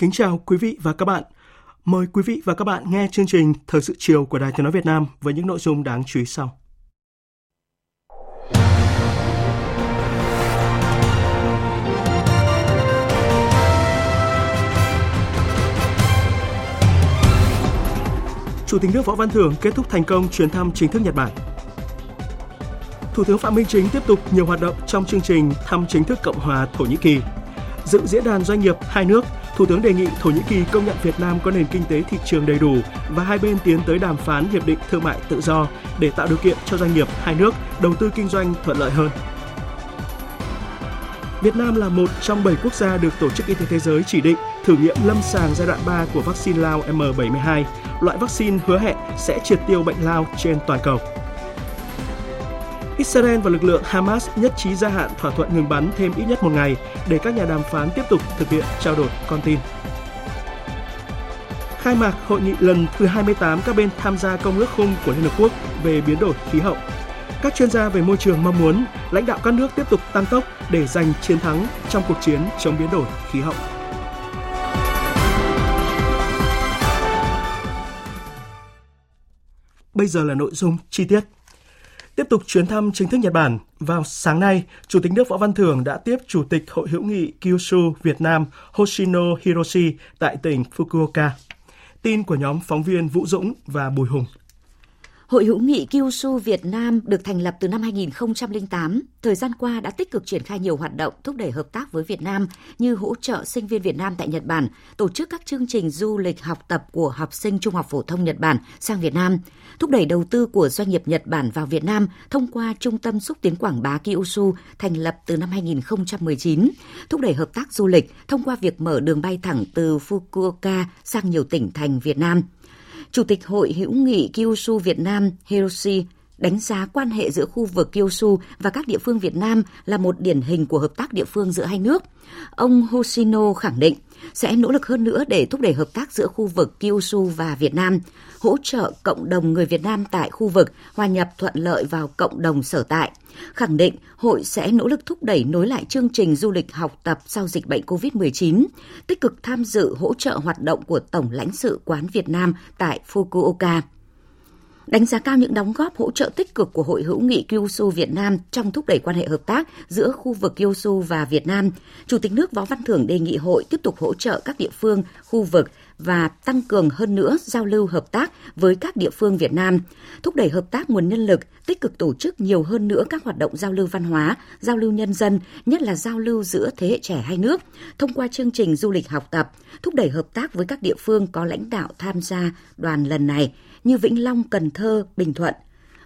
Kính chào quý vị và các bạn. Mời quý vị và các bạn nghe chương trình Thời sự chiều của Đài Tiếng nói Việt Nam với những nội dung đáng chú ý sau. Chủ tịch nước Võ Văn Thưởng kết thúc thành công chuyến thăm chính thức Nhật Bản. Thủ tướng Phạm Minh Chính tiếp tục nhiều hoạt động trong chương trình thăm chính thức Cộng hòa Thổ Nhĩ Kỳ. Dự diễn đàn doanh nghiệp hai nước, Thủ tướng đề nghị Thổ Nhĩ Kỳ công nhận Việt Nam có nền kinh tế thị trường đầy đủ và hai bên tiến tới đàm phán hiệp định thương mại tự do để tạo điều kiện cho doanh nghiệp hai nước đầu tư kinh doanh thuận lợi hơn. Việt Nam là một trong 7 quốc gia được Tổ chức Y tế Thế giới chỉ định thử nghiệm lâm sàng giai đoạn 3 của vaccine lao M72, loại vaccine hứa hẹn sẽ triệt tiêu bệnh lao trên toàn cầu. Israel và lực lượng Hamas nhất trí gia hạn thỏa thuận ngừng bắn thêm ít nhất một ngày để các nhà đàm phán tiếp tục thực hiện trao đổi con tin. Khai mạc hội nghị lần thứ 28 các bên tham gia Công ước khung của Liên Hợp Quốc về biến đổi khí hậu. Các chuyên gia về môi trường mong muốn lãnh đạo các nước tiếp tục tăng tốc để giành chiến thắng trong cuộc chiến chống biến đổi khí hậu. Bây giờ là nội dung chi tiết. Tiếp tục chuyến thăm chính thức Nhật Bản, vào sáng nay, Chủ tịch nước Võ Văn Thưởng đã tiếp Chủ tịch Hội hữu nghị Kyushu Việt Nam Hoshino Hiroshi tại tỉnh Fukuoka. Tin của nhóm phóng viên Vũ Dũng và Bùi Hùng. Hội hữu nghị Kyushu Việt Nam được thành lập từ năm 2008, thời gian qua đã tích cực triển khai nhiều hoạt động thúc đẩy hợp tác với Việt Nam như hỗ trợ sinh viên Việt Nam tại Nhật Bản, tổ chức các chương trình du lịch học tập của học sinh trung học phổ thông Nhật Bản sang Việt Nam, thúc đẩy đầu tư của doanh nghiệp Nhật Bản vào Việt Nam thông qua Trung tâm xúc tiến quảng bá Kyushu thành lập từ năm 2019, thúc đẩy hợp tác du lịch thông qua việc mở đường bay thẳng từ Fukuoka sang nhiều tỉnh thành Việt Nam – Chủ tịch Hội hữu nghị Kyushu Việt Nam Hiroshi đánh giá quan hệ giữa khu vực Kyushu và các địa phương Việt Nam là một điển hình của hợp tác địa phương giữa hai nước. Ông Hoshino khẳng định sẽ nỗ lực hơn nữa để thúc đẩy hợp tác giữa khu vực Kyushu và Việt Nam, hỗ trợ cộng đồng người Việt Nam tại khu vực hòa nhập thuận lợi vào cộng đồng sở tại. Khẳng định hội sẽ nỗ lực thúc đẩy nối lại chương trình du lịch học tập sau dịch bệnh COVID-19, tích cực tham dự hỗ trợ hoạt động của Tổng lãnh sự quán Việt Nam tại Fukuoka đánh giá cao những đóng góp hỗ trợ tích cực của Hội hữu nghị Kyushu Việt Nam trong thúc đẩy quan hệ hợp tác giữa khu vực Kyushu và Việt Nam. Chủ tịch nước Võ Văn Thưởng đề nghị hội tiếp tục hỗ trợ các địa phương, khu vực và tăng cường hơn nữa giao lưu hợp tác với các địa phương Việt Nam, thúc đẩy hợp tác nguồn nhân lực, tích cực tổ chức nhiều hơn nữa các hoạt động giao lưu văn hóa, giao lưu nhân dân, nhất là giao lưu giữa thế hệ trẻ hai nước, thông qua chương trình du lịch học tập, thúc đẩy hợp tác với các địa phương có lãnh đạo tham gia đoàn lần này như Vĩnh Long, Cần Thơ, Bình Thuận,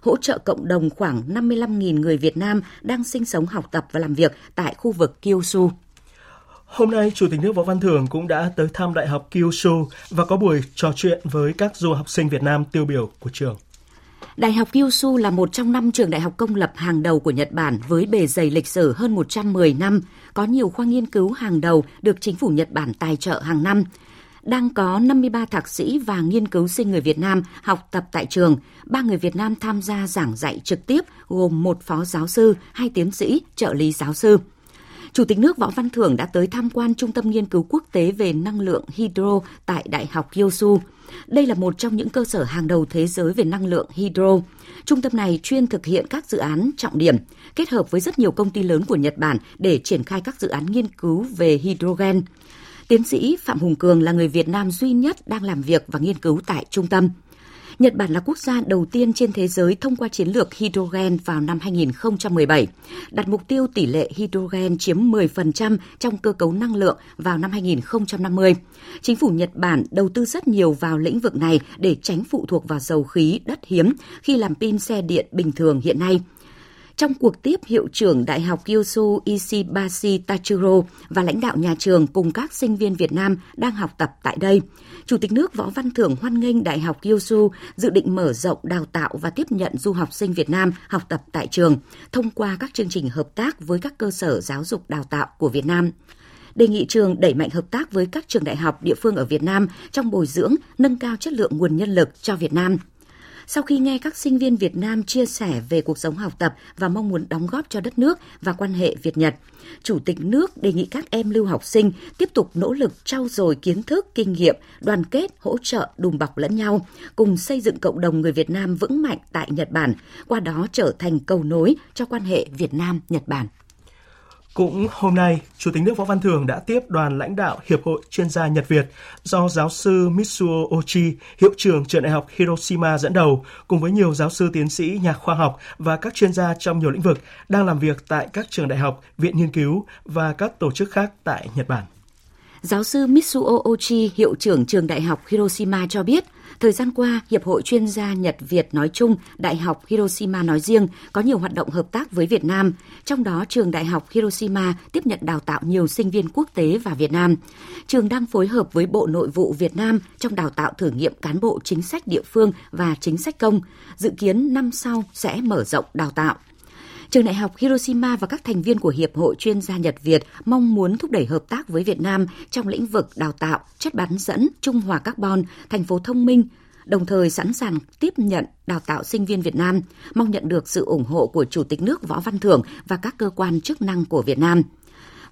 hỗ trợ cộng đồng khoảng 55.000 người Việt Nam đang sinh sống, học tập và làm việc tại khu vực Kyushu. Hôm nay, Chủ tịch nước Võ Văn Thưởng cũng đã tới thăm Đại học Kyushu và có buổi trò chuyện với các du học sinh Việt Nam tiêu biểu của trường. Đại học Kyushu là một trong năm trường đại học công lập hàng đầu của Nhật Bản với bề dày lịch sử hơn 110 năm, có nhiều khoa nghiên cứu hàng đầu được chính phủ Nhật Bản tài trợ hàng năm, đang có 53 thạc sĩ và nghiên cứu sinh người Việt Nam học tập tại trường. Ba người Việt Nam tham gia giảng dạy trực tiếp gồm một phó giáo sư, hai tiến sĩ, trợ lý giáo sư. Chủ tịch nước Võ Văn Thưởng đã tới tham quan Trung tâm Nghiên cứu Quốc tế về năng lượng hydro tại Đại học Kyushu. Đây là một trong những cơ sở hàng đầu thế giới về năng lượng hydro. Trung tâm này chuyên thực hiện các dự án trọng điểm, kết hợp với rất nhiều công ty lớn của Nhật Bản để triển khai các dự án nghiên cứu về hydrogen. Tiến sĩ Phạm Hùng Cường là người Việt Nam duy nhất đang làm việc và nghiên cứu tại trung tâm. Nhật Bản là quốc gia đầu tiên trên thế giới thông qua chiến lược hydrogen vào năm 2017, đặt mục tiêu tỷ lệ hydrogen chiếm 10% trong cơ cấu năng lượng vào năm 2050. Chính phủ Nhật Bản đầu tư rất nhiều vào lĩnh vực này để tránh phụ thuộc vào dầu khí đất hiếm khi làm pin xe điện bình thường hiện nay – trong cuộc tiếp, hiệu trưởng Đại học Kyushu Ishibashi Tachiro và lãnh đạo nhà trường cùng các sinh viên Việt Nam đang học tập tại đây. Chủ tịch nước Võ Văn Thưởng hoan nghênh Đại học Kyushu dự định mở rộng đào tạo và tiếp nhận du học sinh Việt Nam học tập tại trường thông qua các chương trình hợp tác với các cơ sở giáo dục đào tạo của Việt Nam đề nghị trường đẩy mạnh hợp tác với các trường đại học địa phương ở Việt Nam trong bồi dưỡng, nâng cao chất lượng nguồn nhân lực cho Việt Nam. Sau khi nghe các sinh viên Việt Nam chia sẻ về cuộc sống học tập và mong muốn đóng góp cho đất nước và quan hệ Việt-Nhật, Chủ tịch nước đề nghị các em lưu học sinh tiếp tục nỗ lực trau dồi kiến thức, kinh nghiệm, đoàn kết, hỗ trợ, đùm bọc lẫn nhau, cùng xây dựng cộng đồng người Việt Nam vững mạnh tại Nhật Bản, qua đó trở thành cầu nối cho quan hệ Việt Nam-Nhật Bản. Cũng hôm nay, Chủ tịch nước Võ Văn Thưởng đã tiếp đoàn lãnh đạo Hiệp hội chuyên gia Nhật Việt do giáo sư Mitsuo Ochi, hiệu trưởng trường đại học Hiroshima dẫn đầu, cùng với nhiều giáo sư tiến sĩ, nhà khoa học và các chuyên gia trong nhiều lĩnh vực đang làm việc tại các trường đại học, viện nghiên cứu và các tổ chức khác tại Nhật Bản. Giáo sư Mitsuo Ochi, hiệu trưởng trường đại học Hiroshima cho biết, Thời gian qua, Hiệp hội chuyên gia Nhật Việt nói chung, Đại học Hiroshima nói riêng có nhiều hoạt động hợp tác với Việt Nam, trong đó trường Đại học Hiroshima tiếp nhận đào tạo nhiều sinh viên quốc tế và Việt Nam. Trường đang phối hợp với Bộ Nội vụ Việt Nam trong đào tạo thử nghiệm cán bộ chính sách địa phương và chính sách công, dự kiến năm sau sẽ mở rộng đào tạo. Trường Đại học Hiroshima và các thành viên của Hiệp hội chuyên gia Nhật Việt mong muốn thúc đẩy hợp tác với Việt Nam trong lĩnh vực đào tạo, chất bán dẫn, trung hòa carbon, thành phố thông minh, đồng thời sẵn sàng tiếp nhận đào tạo sinh viên Việt Nam, mong nhận được sự ủng hộ của Chủ tịch nước Võ Văn Thưởng và các cơ quan chức năng của Việt Nam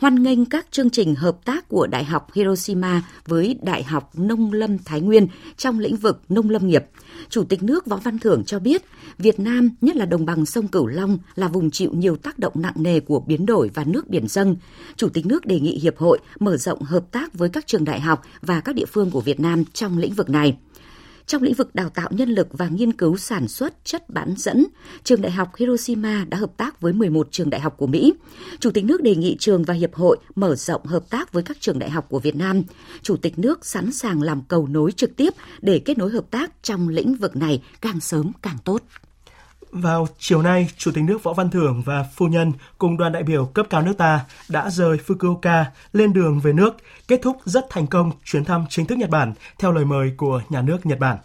hoan nghênh các chương trình hợp tác của Đại học Hiroshima với Đại học Nông lâm Thái Nguyên trong lĩnh vực nông lâm nghiệp. Chủ tịch nước Võ Văn Thưởng cho biết, Việt Nam, nhất là đồng bằng sông Cửu Long, là vùng chịu nhiều tác động nặng nề của biến đổi và nước biển dâng. Chủ tịch nước đề nghị Hiệp hội mở rộng hợp tác với các trường đại học và các địa phương của Việt Nam trong lĩnh vực này. Trong lĩnh vực đào tạo nhân lực và nghiên cứu sản xuất chất bán dẫn, trường đại học Hiroshima đã hợp tác với 11 trường đại học của Mỹ. Chủ tịch nước đề nghị trường và hiệp hội mở rộng hợp tác với các trường đại học của Việt Nam. Chủ tịch nước sẵn sàng làm cầu nối trực tiếp để kết nối hợp tác trong lĩnh vực này càng sớm càng tốt. Vào chiều nay, Chủ tịch nước Võ Văn Thưởng và phu nhân cùng đoàn đại biểu cấp cao nước ta đã rời Fukuoka lên đường về nước, kết thúc rất thành công chuyến thăm chính thức Nhật Bản theo lời mời của nhà nước Nhật Bản.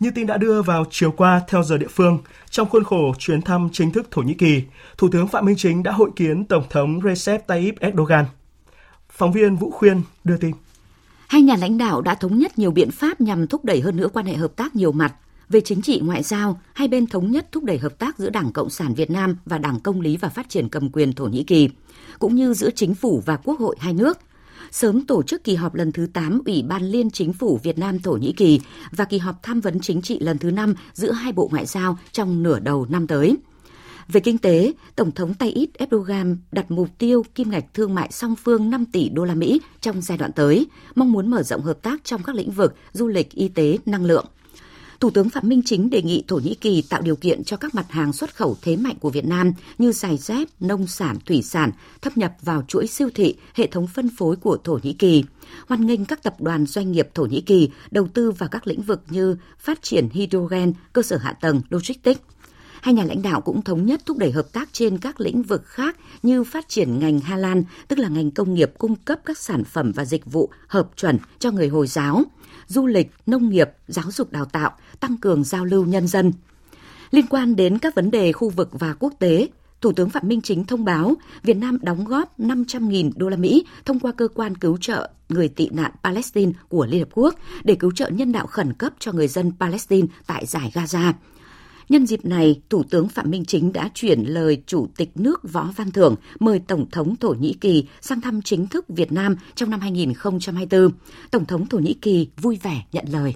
Như tin đã đưa vào chiều qua theo giờ địa phương, trong khuôn khổ chuyến thăm chính thức Thổ Nhĩ Kỳ, Thủ tướng Phạm Minh Chính đã hội kiến Tổng thống Recep Tayyip Erdogan. Phóng viên Vũ Khuyên đưa tin. Hai nhà lãnh đạo đã thống nhất nhiều biện pháp nhằm thúc đẩy hơn nữa quan hệ hợp tác nhiều mặt, về chính trị ngoại giao, hai bên thống nhất thúc đẩy hợp tác giữa Đảng Cộng sản Việt Nam và Đảng Công lý và Phát triển cầm quyền Thổ Nhĩ Kỳ, cũng như giữa chính phủ và quốc hội hai nước. Sớm tổ chức kỳ họp lần thứ 8 Ủy ban Liên Chính phủ Việt Nam Thổ Nhĩ Kỳ và kỳ họp tham vấn chính trị lần thứ 5 giữa hai bộ ngoại giao trong nửa đầu năm tới. Về kinh tế, Tổng thống Tayyip Erdogan đặt mục tiêu kim ngạch thương mại song phương 5 tỷ đô la Mỹ trong giai đoạn tới, mong muốn mở rộng hợp tác trong các lĩnh vực du lịch, y tế, năng lượng. Thủ tướng Phạm Minh Chính đề nghị Thổ Nhĩ Kỳ tạo điều kiện cho các mặt hàng xuất khẩu thế mạnh của Việt Nam như giày dép, nông sản, thủy sản thâm nhập vào chuỗi siêu thị, hệ thống phân phối của Thổ Nhĩ Kỳ. Hoan nghênh các tập đoàn doanh nghiệp Thổ Nhĩ Kỳ đầu tư vào các lĩnh vực như phát triển hydrogen, cơ sở hạ tầng, logistics. Hai nhà lãnh đạo cũng thống nhất thúc đẩy hợp tác trên các lĩnh vực khác như phát triển ngành Hà Lan, tức là ngành công nghiệp cung cấp các sản phẩm và dịch vụ hợp chuẩn cho người Hồi giáo, du lịch, nông nghiệp, giáo dục đào tạo, tăng cường giao lưu nhân dân. Liên quan đến các vấn đề khu vực và quốc tế, Thủ tướng Phạm Minh Chính thông báo Việt Nam đóng góp 500.000 đô la Mỹ thông qua cơ quan cứu trợ người tị nạn Palestine của Liên Hợp Quốc để cứu trợ nhân đạo khẩn cấp cho người dân Palestine tại giải Gaza. Nhân dịp này, Thủ tướng Phạm Minh Chính đã chuyển lời Chủ tịch nước Võ Văn Thưởng mời Tổng thống Thổ Nhĩ Kỳ sang thăm chính thức Việt Nam trong năm 2024. Tổng thống Thổ Nhĩ Kỳ vui vẻ nhận lời.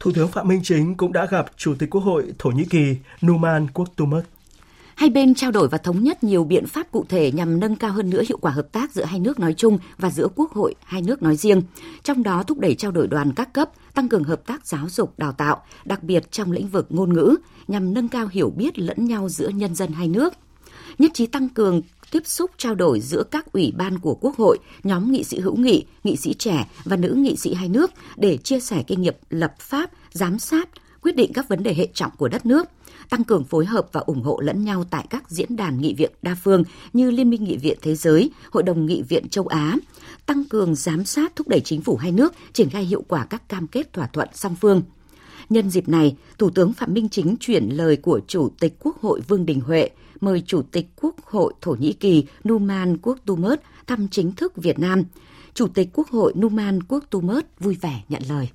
Thủ tướng Phạm Minh Chính cũng đã gặp Chủ tịch Quốc hội Thổ Nhĩ Kỳ Numan Quốc Hai bên trao đổi và thống nhất nhiều biện pháp cụ thể nhằm nâng cao hơn nữa hiệu quả hợp tác giữa hai nước nói chung và giữa quốc hội hai nước nói riêng, trong đó thúc đẩy trao đổi đoàn các cấp, tăng cường hợp tác giáo dục, đào tạo, đặc biệt trong lĩnh vực ngôn ngữ, nhằm nâng cao hiểu biết lẫn nhau giữa nhân dân hai nước. Nhất trí tăng cường tiếp xúc trao đổi giữa các ủy ban của Quốc hội, nhóm nghị sĩ hữu nghị, nghị sĩ trẻ và nữ nghị sĩ hai nước để chia sẻ kinh nghiệm lập pháp, giám sát, quyết định các vấn đề hệ trọng của đất nước, tăng cường phối hợp và ủng hộ lẫn nhau tại các diễn đàn nghị viện đa phương như Liên minh Nghị viện Thế giới, Hội đồng Nghị viện châu Á, tăng cường giám sát thúc đẩy chính phủ hai nước triển khai hiệu quả các cam kết thỏa thuận song phương. Nhân dịp này, Thủ tướng Phạm Minh Chính chuyển lời của Chủ tịch Quốc hội Vương Đình Huệ mời Chủ tịch Quốc hội Thổ Nhĩ Kỳ Numan Quốc-Tumert thăm chính thức Việt Nam. Chủ tịch Quốc hội Numan Quốc-Tumert vui vẻ nhận lời.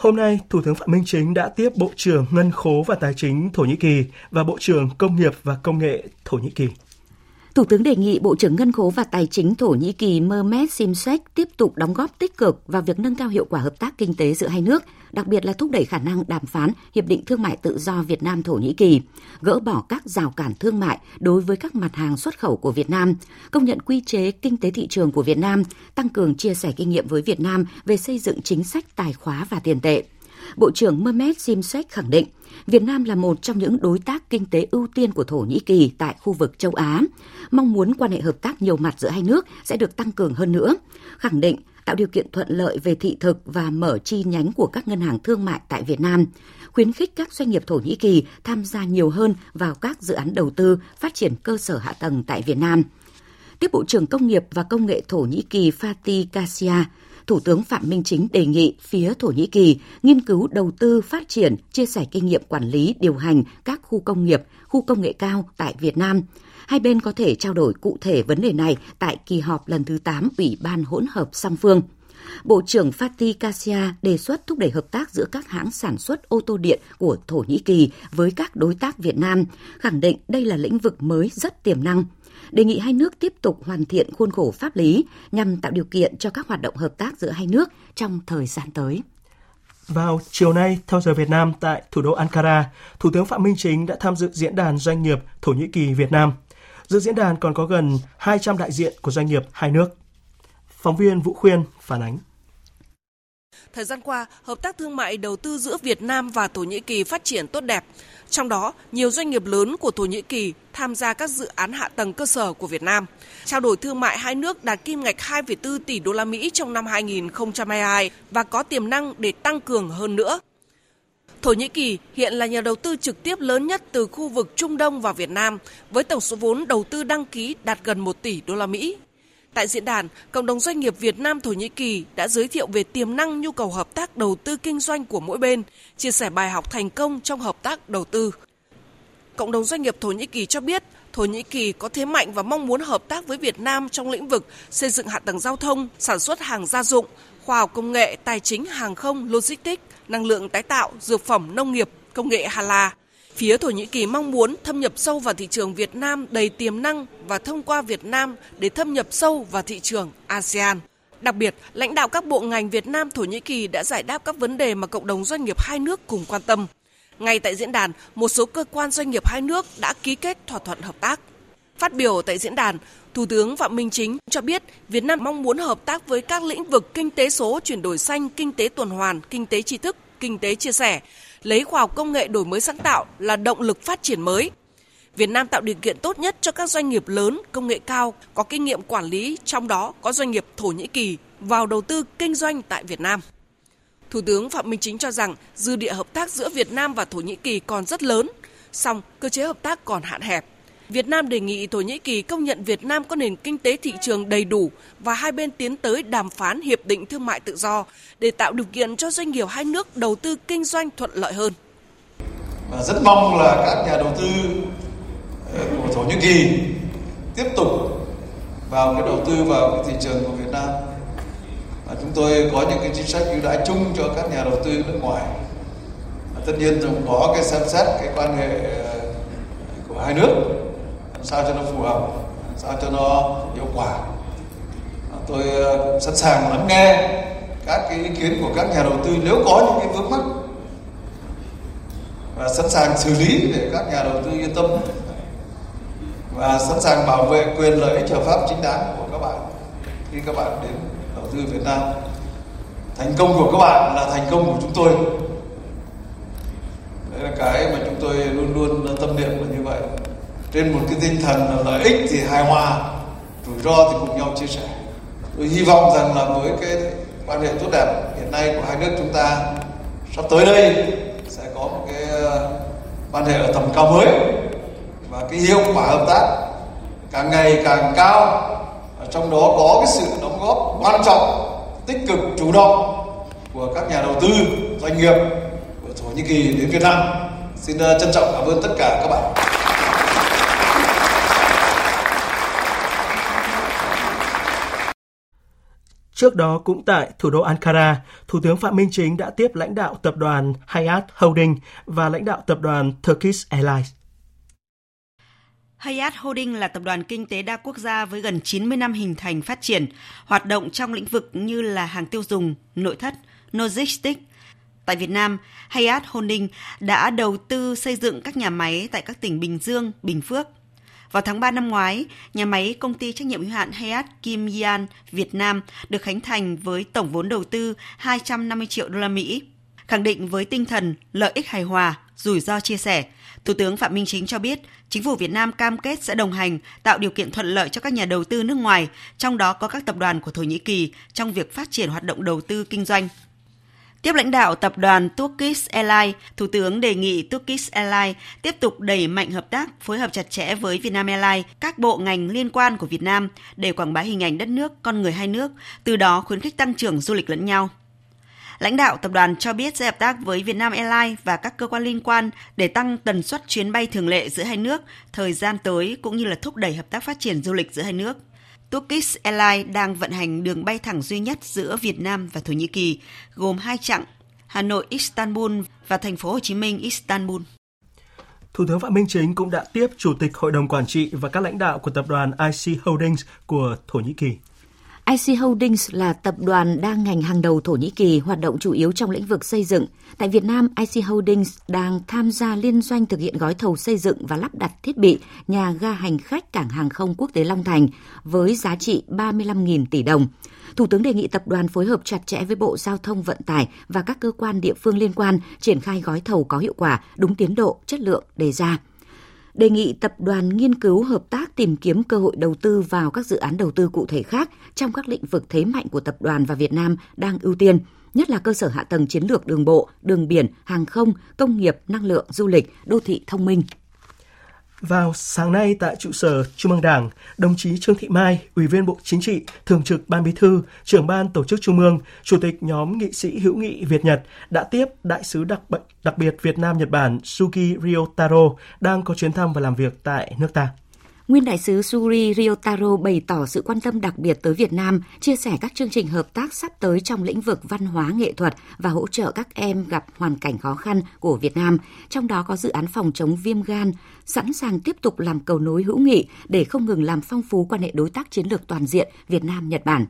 Hôm nay, Thủ tướng Phạm Minh Chính đã tiếp Bộ trưởng Ngân khố và Tài chính Thổ Nhĩ Kỳ và Bộ trưởng Công nghiệp và Công nghệ Thổ Nhĩ Kỳ. Thủ tướng đề nghị Bộ trưởng Ngân khố và Tài chính Thổ Nhĩ Kỳ Mehmet Simsek tiếp tục đóng góp tích cực vào việc nâng cao hiệu quả hợp tác kinh tế giữa hai nước, đặc biệt là thúc đẩy khả năng đàm phán Hiệp định Thương mại Tự do Việt Nam Thổ Nhĩ Kỳ, gỡ bỏ các rào cản thương mại đối với các mặt hàng xuất khẩu của Việt Nam, công nhận quy chế kinh tế thị trường của Việt Nam, tăng cường chia sẻ kinh nghiệm với Việt Nam về xây dựng chính sách tài khóa và tiền tệ. Bộ trưởng Mehmet Simsek khẳng định Việt Nam là một trong những đối tác kinh tế ưu tiên của Thổ Nhĩ Kỳ tại khu vực châu Á. Mong muốn quan hệ hợp tác nhiều mặt giữa hai nước sẽ được tăng cường hơn nữa. Khẳng định tạo điều kiện thuận lợi về thị thực và mở chi nhánh của các ngân hàng thương mại tại Việt Nam, khuyến khích các doanh nghiệp Thổ Nhĩ Kỳ tham gia nhiều hơn vào các dự án đầu tư phát triển cơ sở hạ tầng tại Việt Nam. Tiếp Bộ trưởng Công nghiệp và Công nghệ Thổ Nhĩ Kỳ Fatih Kasia Thủ tướng Phạm Minh Chính đề nghị phía Thổ Nhĩ Kỳ nghiên cứu đầu tư phát triển, chia sẻ kinh nghiệm quản lý, điều hành các khu công nghiệp, khu công nghệ cao tại Việt Nam. Hai bên có thể trao đổi cụ thể vấn đề này tại kỳ họp lần thứ 8 Ủy ban hỗn hợp song phương. Bộ trưởng Fatih Kasia đề xuất thúc đẩy hợp tác giữa các hãng sản xuất ô tô điện của Thổ Nhĩ Kỳ với các đối tác Việt Nam, khẳng định đây là lĩnh vực mới rất tiềm năng – đề nghị hai nước tiếp tục hoàn thiện khuôn khổ pháp lý nhằm tạo điều kiện cho các hoạt động hợp tác giữa hai nước trong thời gian tới. Vào chiều nay, theo giờ Việt Nam tại thủ đô Ankara, Thủ tướng Phạm Minh Chính đã tham dự diễn đàn doanh nghiệp Thổ Nhĩ Kỳ Việt Nam. Dự diễn đàn còn có gần 200 đại diện của doanh nghiệp hai nước. Phóng viên Vũ Khuyên phản ánh. Thời gian qua, hợp tác thương mại đầu tư giữa Việt Nam và Thổ Nhĩ Kỳ phát triển tốt đẹp. Trong đó, nhiều doanh nghiệp lớn của Thổ Nhĩ Kỳ tham gia các dự án hạ tầng cơ sở của Việt Nam. Trao đổi thương mại hai nước đạt kim ngạch 2,4 tỷ đô la Mỹ trong năm 2022 và có tiềm năng để tăng cường hơn nữa. Thổ Nhĩ Kỳ hiện là nhà đầu tư trực tiếp lớn nhất từ khu vực Trung Đông vào Việt Nam với tổng số vốn đầu tư đăng ký đạt gần 1 tỷ đô la Mỹ. Tại diễn đàn, cộng đồng doanh nghiệp Việt Nam Thổ Nhĩ Kỳ đã giới thiệu về tiềm năng nhu cầu hợp tác đầu tư kinh doanh của mỗi bên, chia sẻ bài học thành công trong hợp tác đầu tư. Cộng đồng doanh nghiệp Thổ Nhĩ Kỳ cho biết, Thổ Nhĩ Kỳ có thế mạnh và mong muốn hợp tác với Việt Nam trong lĩnh vực xây dựng hạ tầng giao thông, sản xuất hàng gia dụng, khoa học công nghệ, tài chính, hàng không, logistics, năng lượng tái tạo, dược phẩm, nông nghiệp, công nghệ Hà La. Phía Thổ Nhĩ Kỳ mong muốn thâm nhập sâu vào thị trường Việt Nam đầy tiềm năng và thông qua Việt Nam để thâm nhập sâu vào thị trường ASEAN. Đặc biệt, lãnh đạo các bộ ngành Việt Nam Thổ Nhĩ Kỳ đã giải đáp các vấn đề mà cộng đồng doanh nghiệp hai nước cùng quan tâm. Ngay tại diễn đàn, một số cơ quan doanh nghiệp hai nước đã ký kết thỏa thuận hợp tác. Phát biểu tại diễn đàn, Thủ tướng Phạm Minh Chính cho biết Việt Nam mong muốn hợp tác với các lĩnh vực kinh tế số, chuyển đổi xanh, kinh tế tuần hoàn, kinh tế tri thức, kinh tế chia sẻ, lấy khoa học công nghệ đổi mới sáng tạo là động lực phát triển mới. Việt Nam tạo điều kiện tốt nhất cho các doanh nghiệp lớn, công nghệ cao, có kinh nghiệm quản lý, trong đó có doanh nghiệp Thổ Nhĩ Kỳ vào đầu tư kinh doanh tại Việt Nam. Thủ tướng Phạm Minh Chính cho rằng dư địa hợp tác giữa Việt Nam và Thổ Nhĩ Kỳ còn rất lớn, song cơ chế hợp tác còn hạn hẹp. Việt Nam đề nghị Thổ Nhĩ Kỳ công nhận Việt Nam có nền kinh tế thị trường đầy đủ và hai bên tiến tới đàm phán hiệp định thương mại tự do để tạo điều kiện cho doanh nghiệp hai nước đầu tư kinh doanh thuận lợi hơn. Và rất mong là các nhà đầu tư ờ, của Thổ Nhĩ Kỳ tiếp tục vào cái đầu tư vào cái thị trường của Việt Nam. Và chúng tôi có những cái chính sách ưu đãi chung cho các nhà đầu tư nước ngoài. Và tất nhiên cũng có cái xem xét cái quan hệ ờ, của hai nước sao cho nó phù hợp, sao cho nó hiệu quả à, tôi ờ, sẵn sàng lắng nghe các cái ý kiến của các nhà đầu tư nếu có những cái vướng mắc và sẵn sàng xử lý để các nhà đầu tư yên tâm và sẵn sàng bảo vệ quyền lợi ích hợp pháp chính đáng của các bạn khi các bạn đến đầu tư Việt Nam. Thành công của các bạn là thành công của chúng tôi. Đấy là cái mà chúng tôi luôn luôn tâm niệm là như vậy. Trên một cái tinh thần lợi ích thì hài hòa, rủi ro thì cùng nhau chia sẻ. Tôi hy vọng rằng là với cái quan hệ tốt đẹp hiện nay của hai nước chúng ta sắp tới đây sẽ có một cái ờ, quan hệ ở tầm cao mới và cái hiệu quả hợp tác càng ngày càng cao. Trong đó có cái sự đóng góp quan trọng tích cực chủ động của các nhà đầu tư doanh nghiệp của thổ nhĩ kỳ đến việt nam. Xin ờ, trân trọng cảm ơn tất cả các bạn. Trước đó cũng tại thủ đô Ankara, Thủ tướng Phạm Minh Chính đã tiếp lãnh đạo tập đoàn Hayat Holding và lãnh đạo tập đoàn Turkish Airlines. Hayat Holding là tập đoàn kinh tế đa quốc gia với gần 90 năm hình thành phát triển, hoạt động trong lĩnh vực như là hàng tiêu dùng, nội thất, logistics. Tại Việt Nam, Hayat Holding đã đầu tư xây dựng các nhà máy tại các tỉnh Bình Dương, Bình Phước, vào tháng 3 năm ngoái, nhà máy công ty trách nhiệm hữu hạn Hayat Kim Yan Việt Nam được khánh thành với tổng vốn đầu tư 250 triệu đô la Mỹ. Khẳng định với tinh thần lợi ích hài hòa, rủi ro chia sẻ, Thủ tướng Phạm Minh Chính cho biết, chính phủ Việt Nam cam kết sẽ đồng hành, tạo điều kiện thuận lợi cho các nhà đầu tư nước ngoài, trong đó có các tập đoàn của Thổ Nhĩ Kỳ trong việc phát triển hoạt động đầu tư kinh doanh. Tiếp lãnh đạo tập đoàn Turkish Airlines, Thủ tướng đề nghị Turkish Airlines tiếp tục đẩy mạnh hợp tác, phối hợp chặt chẽ với Vietnam Airlines, các bộ ngành liên quan của Việt Nam để quảng bá hình ảnh đất nước, con người hai nước, từ đó khuyến khích tăng trưởng du lịch lẫn nhau. Lãnh đạo tập đoàn cho biết sẽ hợp tác với Vietnam Airlines và các cơ quan liên quan để tăng tần suất chuyến bay thường lệ giữa hai nước thời gian tới cũng như là thúc đẩy hợp tác phát triển du lịch giữa hai nước. Turkish Airlines đang vận hành đường bay thẳng duy nhất giữa Việt Nam và Thổ Nhĩ Kỳ, gồm hai chặng Hà Nội Istanbul và thành phố Hồ Chí Minh Istanbul. Thủ tướng Phạm Minh Chính cũng đã tiếp Chủ tịch Hội đồng Quản trị và các lãnh đạo của tập đoàn IC Holdings của Thổ Nhĩ Kỳ. IC Holdings là tập đoàn đa ngành hàng đầu Thổ Nhĩ Kỳ hoạt động chủ yếu trong lĩnh vực xây dựng. Tại Việt Nam, IC Holdings đang tham gia liên doanh thực hiện gói thầu xây dựng và lắp đặt thiết bị nhà ga hành khách cảng hàng không quốc tế Long Thành với giá trị 35.000 tỷ đồng. Thủ tướng đề nghị tập đoàn phối hợp chặt chẽ với Bộ Giao thông Vận tải và các cơ quan địa phương liên quan triển khai gói thầu có hiệu quả, đúng tiến độ, chất lượng đề ra đề nghị tập đoàn nghiên cứu hợp tác tìm kiếm cơ hội đầu tư vào các dự án đầu tư cụ thể khác trong các lĩnh vực thế mạnh của tập đoàn và Việt Nam đang ưu tiên, nhất là cơ sở hạ tầng chiến lược đường bộ, đường biển, hàng không, công nghiệp, năng lượng, du lịch, đô thị thông minh. Vào sáng nay tại trụ sở Trung ương Đảng, đồng chí Trương Thị Mai, Ủy viên Bộ Chính trị, Thường trực Ban Bí thư, trưởng ban tổ chức Trung ương, Chủ tịch nhóm nghị sĩ hữu nghị Việt Nhật đã tiếp đại sứ đặc đặc biệt Việt Nam Nhật Bản Suki Ryotaro đang có chuyến thăm và làm việc tại nước ta. Nguyên đại sứ Suri Ryotaro bày tỏ sự quan tâm đặc biệt tới Việt Nam, chia sẻ các chương trình hợp tác sắp tới trong lĩnh vực văn hóa nghệ thuật và hỗ trợ các em gặp hoàn cảnh khó khăn của Việt Nam, trong đó có dự án phòng chống viêm gan, sẵn sàng tiếp tục làm cầu nối hữu nghị để không ngừng làm phong phú quan hệ đối tác chiến lược toàn diện Việt Nam-Nhật Bản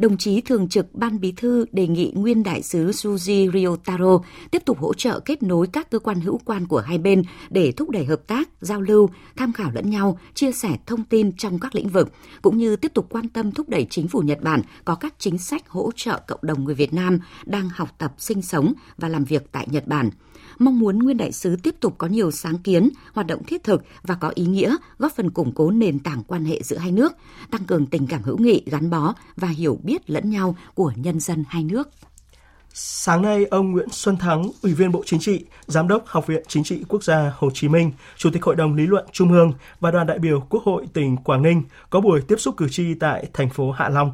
đồng chí Thường trực Ban Bí thư đề nghị nguyên đại sứ Suji Ryotaro tiếp tục hỗ trợ kết nối các cơ quan hữu quan của hai bên để thúc đẩy hợp tác, giao lưu, tham khảo lẫn nhau, chia sẻ thông tin trong các lĩnh vực, cũng như tiếp tục quan tâm thúc đẩy chính phủ Nhật Bản có các chính sách hỗ trợ cộng đồng người Việt Nam đang học tập, sinh sống và làm việc tại Nhật Bản – mong muốn nguyên đại sứ tiếp tục có nhiều sáng kiến, hoạt động thiết thực và có ý nghĩa góp phần củng cố nền tảng quan hệ giữa hai nước, tăng cường tình cảm hữu nghị gắn bó và hiểu biết lẫn nhau của nhân dân hai nước. Sáng nay, ông Nguyễn Xuân Thắng, Ủy viên Bộ Chính trị, Giám đốc Học viện Chính trị Quốc gia Hồ Chí Minh, Chủ tịch Hội đồng Lý luận Trung ương và đoàn đại biểu Quốc hội tỉnh Quảng Ninh có buổi tiếp xúc cử tri tại thành phố Hạ Long.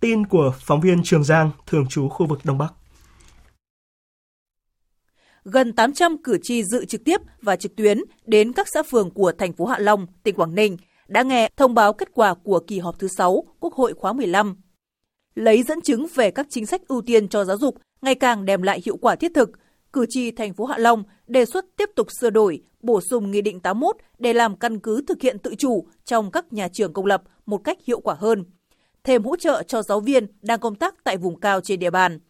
Tin của phóng viên Trường Giang, thường trú khu vực Đông Bắc gần 800 cử tri dự trực tiếp và trực tuyến đến các xã phường của thành phố Hạ Long, tỉnh Quảng Ninh đã nghe thông báo kết quả của kỳ họp thứ 6 Quốc hội khóa 15. Lấy dẫn chứng về các chính sách ưu tiên cho giáo dục ngày càng đem lại hiệu quả thiết thực, cử tri thành phố Hạ Long đề xuất tiếp tục sửa đổi, bổ sung Nghị định 81 để làm căn cứ thực hiện tự chủ trong các nhà trường công lập một cách hiệu quả hơn. Thêm hỗ trợ cho giáo viên đang công tác tại vùng cao trên địa bàn –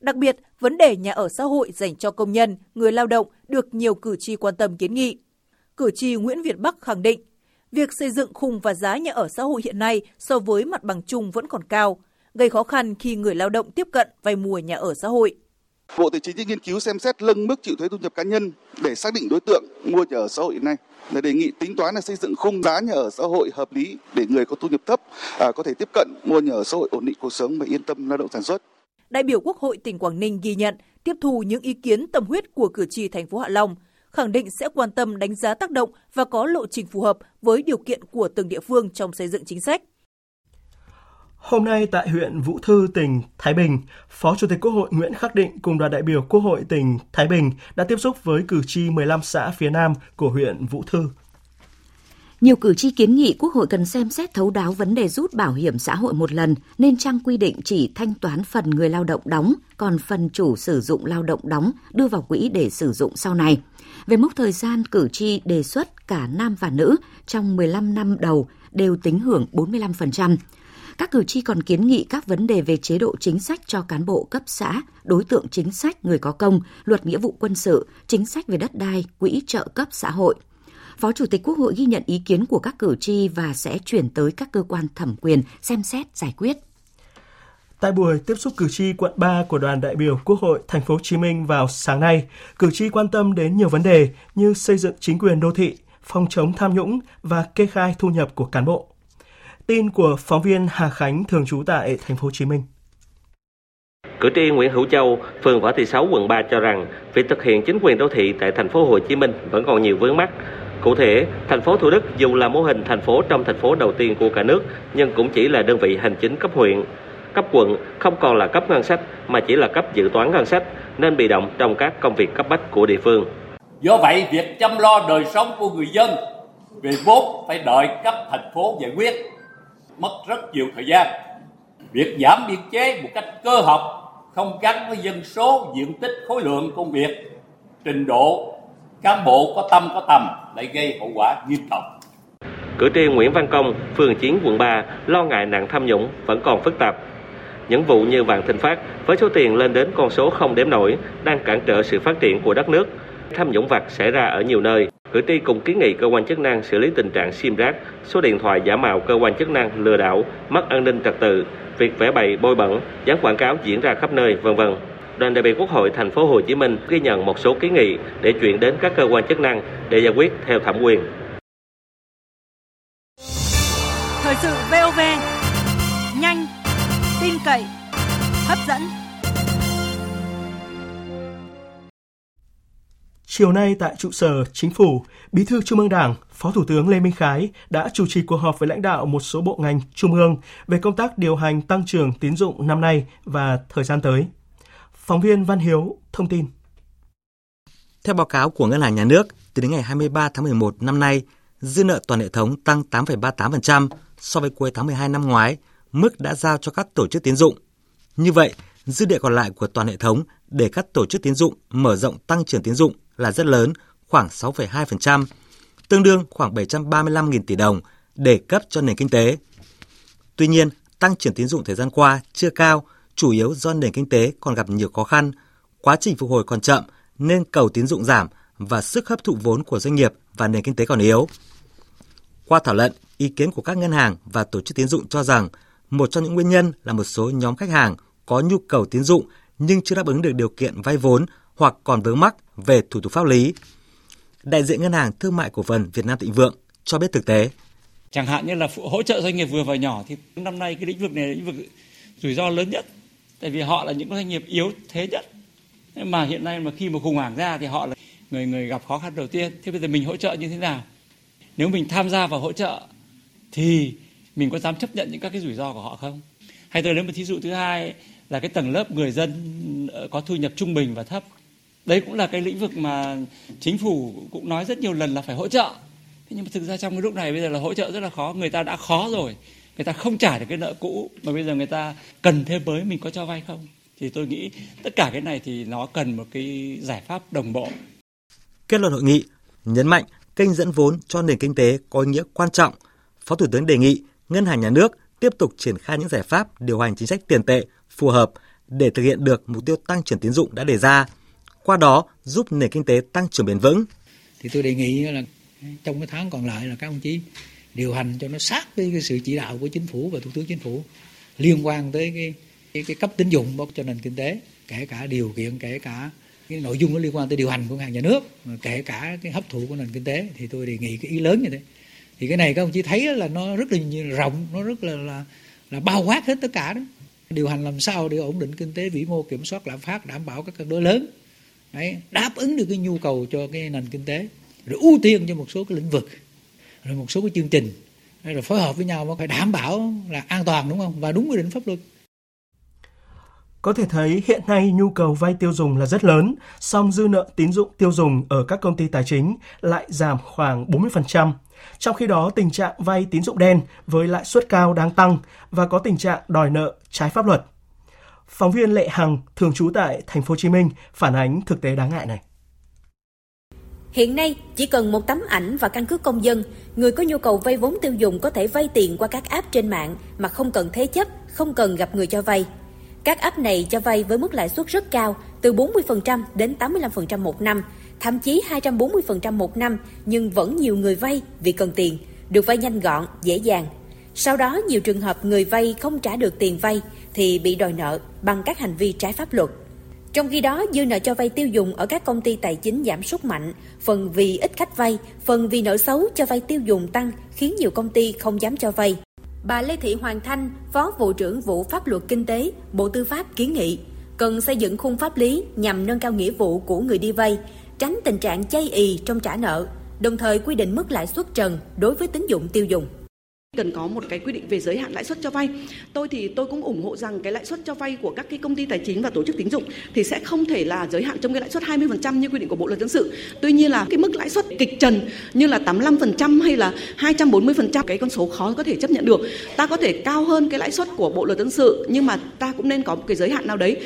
Đặc biệt, vấn đề nhà ở xã hội dành cho công nhân, người lao động được nhiều cử tri quan tâm kiến nghị. Cử tri Nguyễn Việt Bắc khẳng định, việc xây dựng khung và giá nhà ở xã hội hiện nay so với mặt bằng chung vẫn còn cao, gây khó khăn khi người lao động tiếp cận vay mua nhà ở xã hội. Bộ Tài chính sẽ nghiên cứu xem xét nâng mức chịu thuế thu nhập cá nhân để xác định đối tượng mua nhà ở xã hội hiện nay. Là đề nghị tính toán là xây dựng khung giá nhà ở xã hội hợp lý để người có thu nhập thấp à, có thể tiếp cận mua nhà ở xã hội ổn định cuộc sống và yên tâm lao động sản xuất. Đại biểu Quốc hội tỉnh Quảng Ninh ghi nhận, tiếp thu những ý kiến tâm huyết của cử tri thành phố Hạ Long, khẳng định sẽ quan tâm đánh giá tác động và có lộ trình phù hợp với điều kiện của từng địa phương trong xây dựng chính sách. Hôm nay tại huyện Vũ Thư, tỉnh Thái Bình, Phó Chủ tịch Quốc hội Nguyễn Khắc Định cùng đoàn đại biểu Quốc hội tỉnh Thái Bình đã tiếp xúc với cử tri 15 xã phía Nam của huyện Vũ Thư. Nhiều cử tri kiến nghị Quốc hội cần xem xét thấu đáo vấn đề rút bảo hiểm xã hội một lần nên trang quy định chỉ thanh toán phần người lao động đóng, còn phần chủ sử dụng lao động đóng đưa vào quỹ để sử dụng sau này. Về mốc thời gian, cử tri đề xuất cả nam và nữ trong 15 năm đầu đều tính hưởng 45%. Các cử tri còn kiến nghị các vấn đề về chế độ chính sách cho cán bộ cấp xã, đối tượng chính sách người có công, luật nghĩa vụ quân sự, chính sách về đất đai, quỹ trợ cấp xã hội. Phó Chủ tịch Quốc hội ghi nhận ý kiến của các cử tri và sẽ chuyển tới các cơ quan thẩm quyền xem xét giải quyết. Tại buổi tiếp xúc cử tri quận 3 của đoàn đại biểu Quốc hội thành phố Hồ Chí Minh vào sáng nay, cử tri quan tâm đến nhiều vấn đề như xây dựng chính quyền đô thị, phòng chống tham nhũng và kê khai thu nhập của cán bộ. Tin của phóng viên Hà Khánh thường trú tại thành phố Hồ Chí Minh. Cử tri Nguyễn Hữu Châu, phường Võ Thị Sáu, quận 3 cho rằng việc thực hiện chính quyền đô thị tại thành phố Hồ Chí Minh vẫn còn nhiều vướng mắc. Cụ thể, thành phố Thủ Đức dù là mô hình thành phố trong thành phố đầu tiên của cả nước, nhưng cũng chỉ là đơn vị hành chính cấp huyện. Cấp quận không còn là cấp ngân sách mà chỉ là cấp dự toán ngân sách, nên bị động trong các công việc cấp bách của địa phương. Do vậy, việc chăm lo đời sống của người dân về vốn phải đợi cấp thành phố giải quyết mất rất nhiều thời gian. Việc giảm biên chế một cách cơ học không gắn với dân số, diện tích, khối lượng công việc, trình độ cán bộ có tâm có tầm lại gây hậu quả nghiêm trọng. Cử tri Nguyễn Văn Công, phường 9, quận 3 lo ngại nạn tham nhũng vẫn còn phức tạp. Những vụ như Vạn Thịnh Phát với số tiền lên đến con số không đếm nổi đang cản trở sự phát triển của đất nước. Tham nhũng vặt xảy ra ở nhiều nơi. Cử tri cùng kiến nghị cơ quan chức năng xử lý tình trạng sim rác, số điện thoại giả mạo cơ quan chức năng lừa đảo, mất an ninh trật tự, việc vẽ bày bôi bẩn, dán quảng cáo diễn ra khắp nơi, vân vân. Đoàn đại biểu Quốc hội thành phố Hồ Chí Minh ghi nhận một số kiến nghị để chuyển đến các cơ quan chức năng để giải quyết theo thẩm quyền. Thời sự VOV nhanh, tin cậy, hấp dẫn. Chiều nay tại trụ sở Chính phủ, Bí thư Trung ương Đảng, Phó Thủ tướng Lê Minh Khái đã chủ trì cuộc họp với lãnh đạo một số bộ ngành trung ương về công tác điều hành tăng trưởng tín dụng năm nay và thời gian tới. Phóng viên Văn Hiếu thông tin. Theo báo cáo của Ngân hàng Nhà nước, từ đến ngày 23 tháng 11 năm nay, dư nợ toàn hệ thống tăng 8,38% so với cuối tháng 12 năm ngoái, mức đã giao cho các tổ chức tiến dụng. Như vậy, dư địa còn lại của toàn hệ thống để các tổ chức tiến dụng mở rộng tăng trưởng tiến dụng là rất lớn, khoảng 6,2%, tương đương khoảng 735.000 tỷ đồng để cấp cho nền kinh tế. Tuy nhiên, tăng trưởng tiến dụng thời gian qua chưa cao, chủ yếu do nền kinh tế còn gặp nhiều khó khăn, quá trình phục hồi còn chậm nên cầu tín dụng giảm và sức hấp thụ vốn của doanh nghiệp và nền kinh tế còn yếu. Qua thảo luận, ý kiến của các ngân hàng và tổ chức tín dụng cho rằng một trong những nguyên nhân là một số nhóm khách hàng có nhu cầu tín dụng nhưng chưa đáp ứng được điều kiện vay vốn hoặc còn vướng mắc về thủ tục pháp lý. Đại diện Ngân hàng Thương mại Cổ phần Việt Nam Thịnh Vượng cho biết thực tế. Chẳng hạn như là hỗ trợ doanh nghiệp vừa và nhỏ thì năm nay cái lĩnh vực này là lĩnh vực rủi ro lớn nhất. Tại vì họ là những doanh nghiệp yếu thế nhất. Mà hiện nay mà khi mà khủng hoảng ra thì họ là người người gặp khó khăn đầu tiên. Thế bây giờ mình hỗ trợ như thế nào? Nếu mình tham gia vào hỗ trợ thì mình có dám chấp nhận những các cái rủi ro của họ không? Hay tôi lấy một thí dụ thứ hai là cái tầng lớp người dân ờ, có thu nhập trung bình và thấp đấy cũng là cái lĩnh vực mà chính phủ cũng nói rất nhiều lần là phải hỗ trợ thế nhưng mà thực ra trong cái lúc này bây giờ là hỗ trợ rất là khó người ta đã khó rồi người ta không trả được cái nợ cũ mà bây giờ người ta cần thêm mới mình có cho vay không? Thì tôi nghĩ tất cả cái này thì nó cần một cái giải pháp đồng bộ. Kết luận hội nghị nhấn mạnh kênh dẫn vốn cho nền kinh tế có ý nghĩa quan trọng. Phó thủ tướng đề nghị ngân hàng nhà nước tiếp tục triển khai những giải pháp điều hành chính sách tiền tệ phù hợp để thực hiện được mục tiêu tăng trưởng tín dụng đã đề ra, qua đó giúp nền kinh tế tăng trưởng bền vững. Thì tôi đề nghị là trong cái tháng còn lại là các ông chí điều hành cho nó sát với cái sự chỉ đạo của chính phủ và thủ tướng chính phủ liên quan tới cái cái, cái cấp tín dụng cho nền kinh tế kể cả điều kiện kể cả cái nội dung nó liên quan tới điều hành của ngân hàng nhà nước kể cả cái hấp thụ của nền kinh tế thì tôi đề nghị cái ý lớn như thế. Thì cái này các ông chí thấy là nó rất là rộng nó rất là là là bao quát hết tất cả đó. Điều hành làm sao để ổn định kinh tế vĩ mô kiểm soát lạm phát đảm bảo các cân đối lớn. Đấy đáp ứng được cái nhu cầu cho cái nền kinh tế rồi ưu tiên cho một số cái lĩnh vực rồi một số cái chương trình rồi phối hợp với nhau mà phải đảm bảo là an toàn đúng không và đúng quy định pháp luật có thể thấy hiện nay nhu cầu vay tiêu dùng là rất lớn, song dư nợ tín dụng tiêu dùng ở các công ty tài chính lại giảm khoảng 40%. Trong khi đó, tình trạng vay tín dụng đen với lãi suất cao đang tăng và có tình trạng đòi nợ trái pháp luật. Phóng viên Lệ Hằng, thường trú tại thành phố Hồ Chí Minh phản ánh thực tế đáng ngại này. Hiện nay, chỉ cần một tấm ảnh và căn cước công dân, người có nhu cầu vay vốn tiêu dùng có thể vay tiền qua các app trên mạng mà không cần thế chấp, không cần gặp người cho vay. Các app này cho vay với mức lãi suất rất cao, từ 40% đến 85% một năm, thậm chí 240% một năm, nhưng vẫn nhiều người vay vì cần tiền, được vay nhanh gọn, dễ dàng. Sau đó nhiều trường hợp người vay không trả được tiền vay thì bị đòi nợ bằng các hành vi trái pháp luật. Trong khi đó, dư nợ cho vay tiêu dùng ở các công ty tài chính giảm sút mạnh, phần vì ít khách vay, phần vì nợ xấu cho vay tiêu dùng tăng khiến nhiều công ty không dám cho vay. Bà Lê Thị Hoàng Thanh, Phó Vụ trưởng Vụ Pháp luật Kinh tế, Bộ Tư pháp kiến nghị cần xây dựng khung pháp lý nhằm nâng cao nghĩa vụ của người đi vay, tránh tình trạng chay ì trong trả nợ, đồng thời quy định mức lãi suất trần đối với tín dụng tiêu dùng cần có một cái quy định về giới hạn lãi suất cho vay. Tôi thì tôi cũng ủng hộ rằng cái lãi suất cho vay của các cái công ty tài chính và tổ chức tín dụng thì sẽ không thể là giới hạn trong cái lãi suất 20% như quy định của Bộ luật dân sự. Tuy nhiên là cái mức lãi suất kịch trần như là 85% hay là 240% cái con số khó có thể chấp nhận được. Ta có thể cao hơn cái lãi suất của Bộ luật dân sự nhưng mà ta cũng nên có một cái giới hạn nào đấy.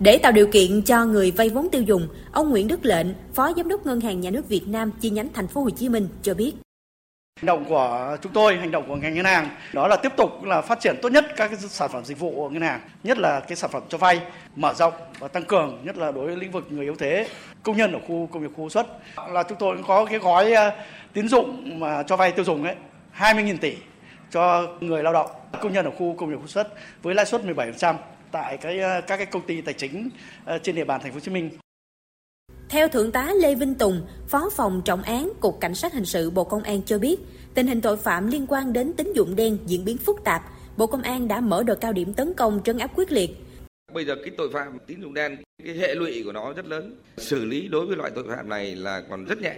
Để tạo điều kiện cho người vay vốn tiêu dùng, ông Nguyễn Đức Lệnh, Phó Giám đốc Ngân hàng Nhà nước Việt Nam chi nhánh thành phố Hồ Chí Minh cho biết. Hành động của chúng tôi, hành động của ngành ngân hàng đó là tiếp tục là phát triển tốt nhất các cái sản phẩm dịch vụ của ngân hàng, nhất là cái sản phẩm cho vay, mở rộng và tăng cường, nhất là đối với lĩnh vực người yếu thế, công nhân ở khu công nghiệp khu xuất. Là chúng tôi có cái gói ờ, tín dụng mà cho vay tiêu dùng ấy, 20.000 tỷ cho người lao động, công nhân ở khu công nghiệp khu xuất với lãi suất 17% tại cái ờ, các cái công ty tài chính ờ, trên địa bàn thành phố Hồ Chí Minh. Theo Thượng tá Lê Vinh Tùng, Phó phòng trọng án Cục Cảnh sát Hình sự Bộ Công an cho biết, tình hình tội phạm liên quan đến tín dụng đen diễn biến phức tạp. Bộ Công an đã mở đợt cao điểm tấn công trấn áp quyết liệt. Bây giờ cái tội phạm tín dụng đen, cái hệ lụy của nó rất lớn. Xử lý đối với loại tội phạm này là còn rất nhẹ.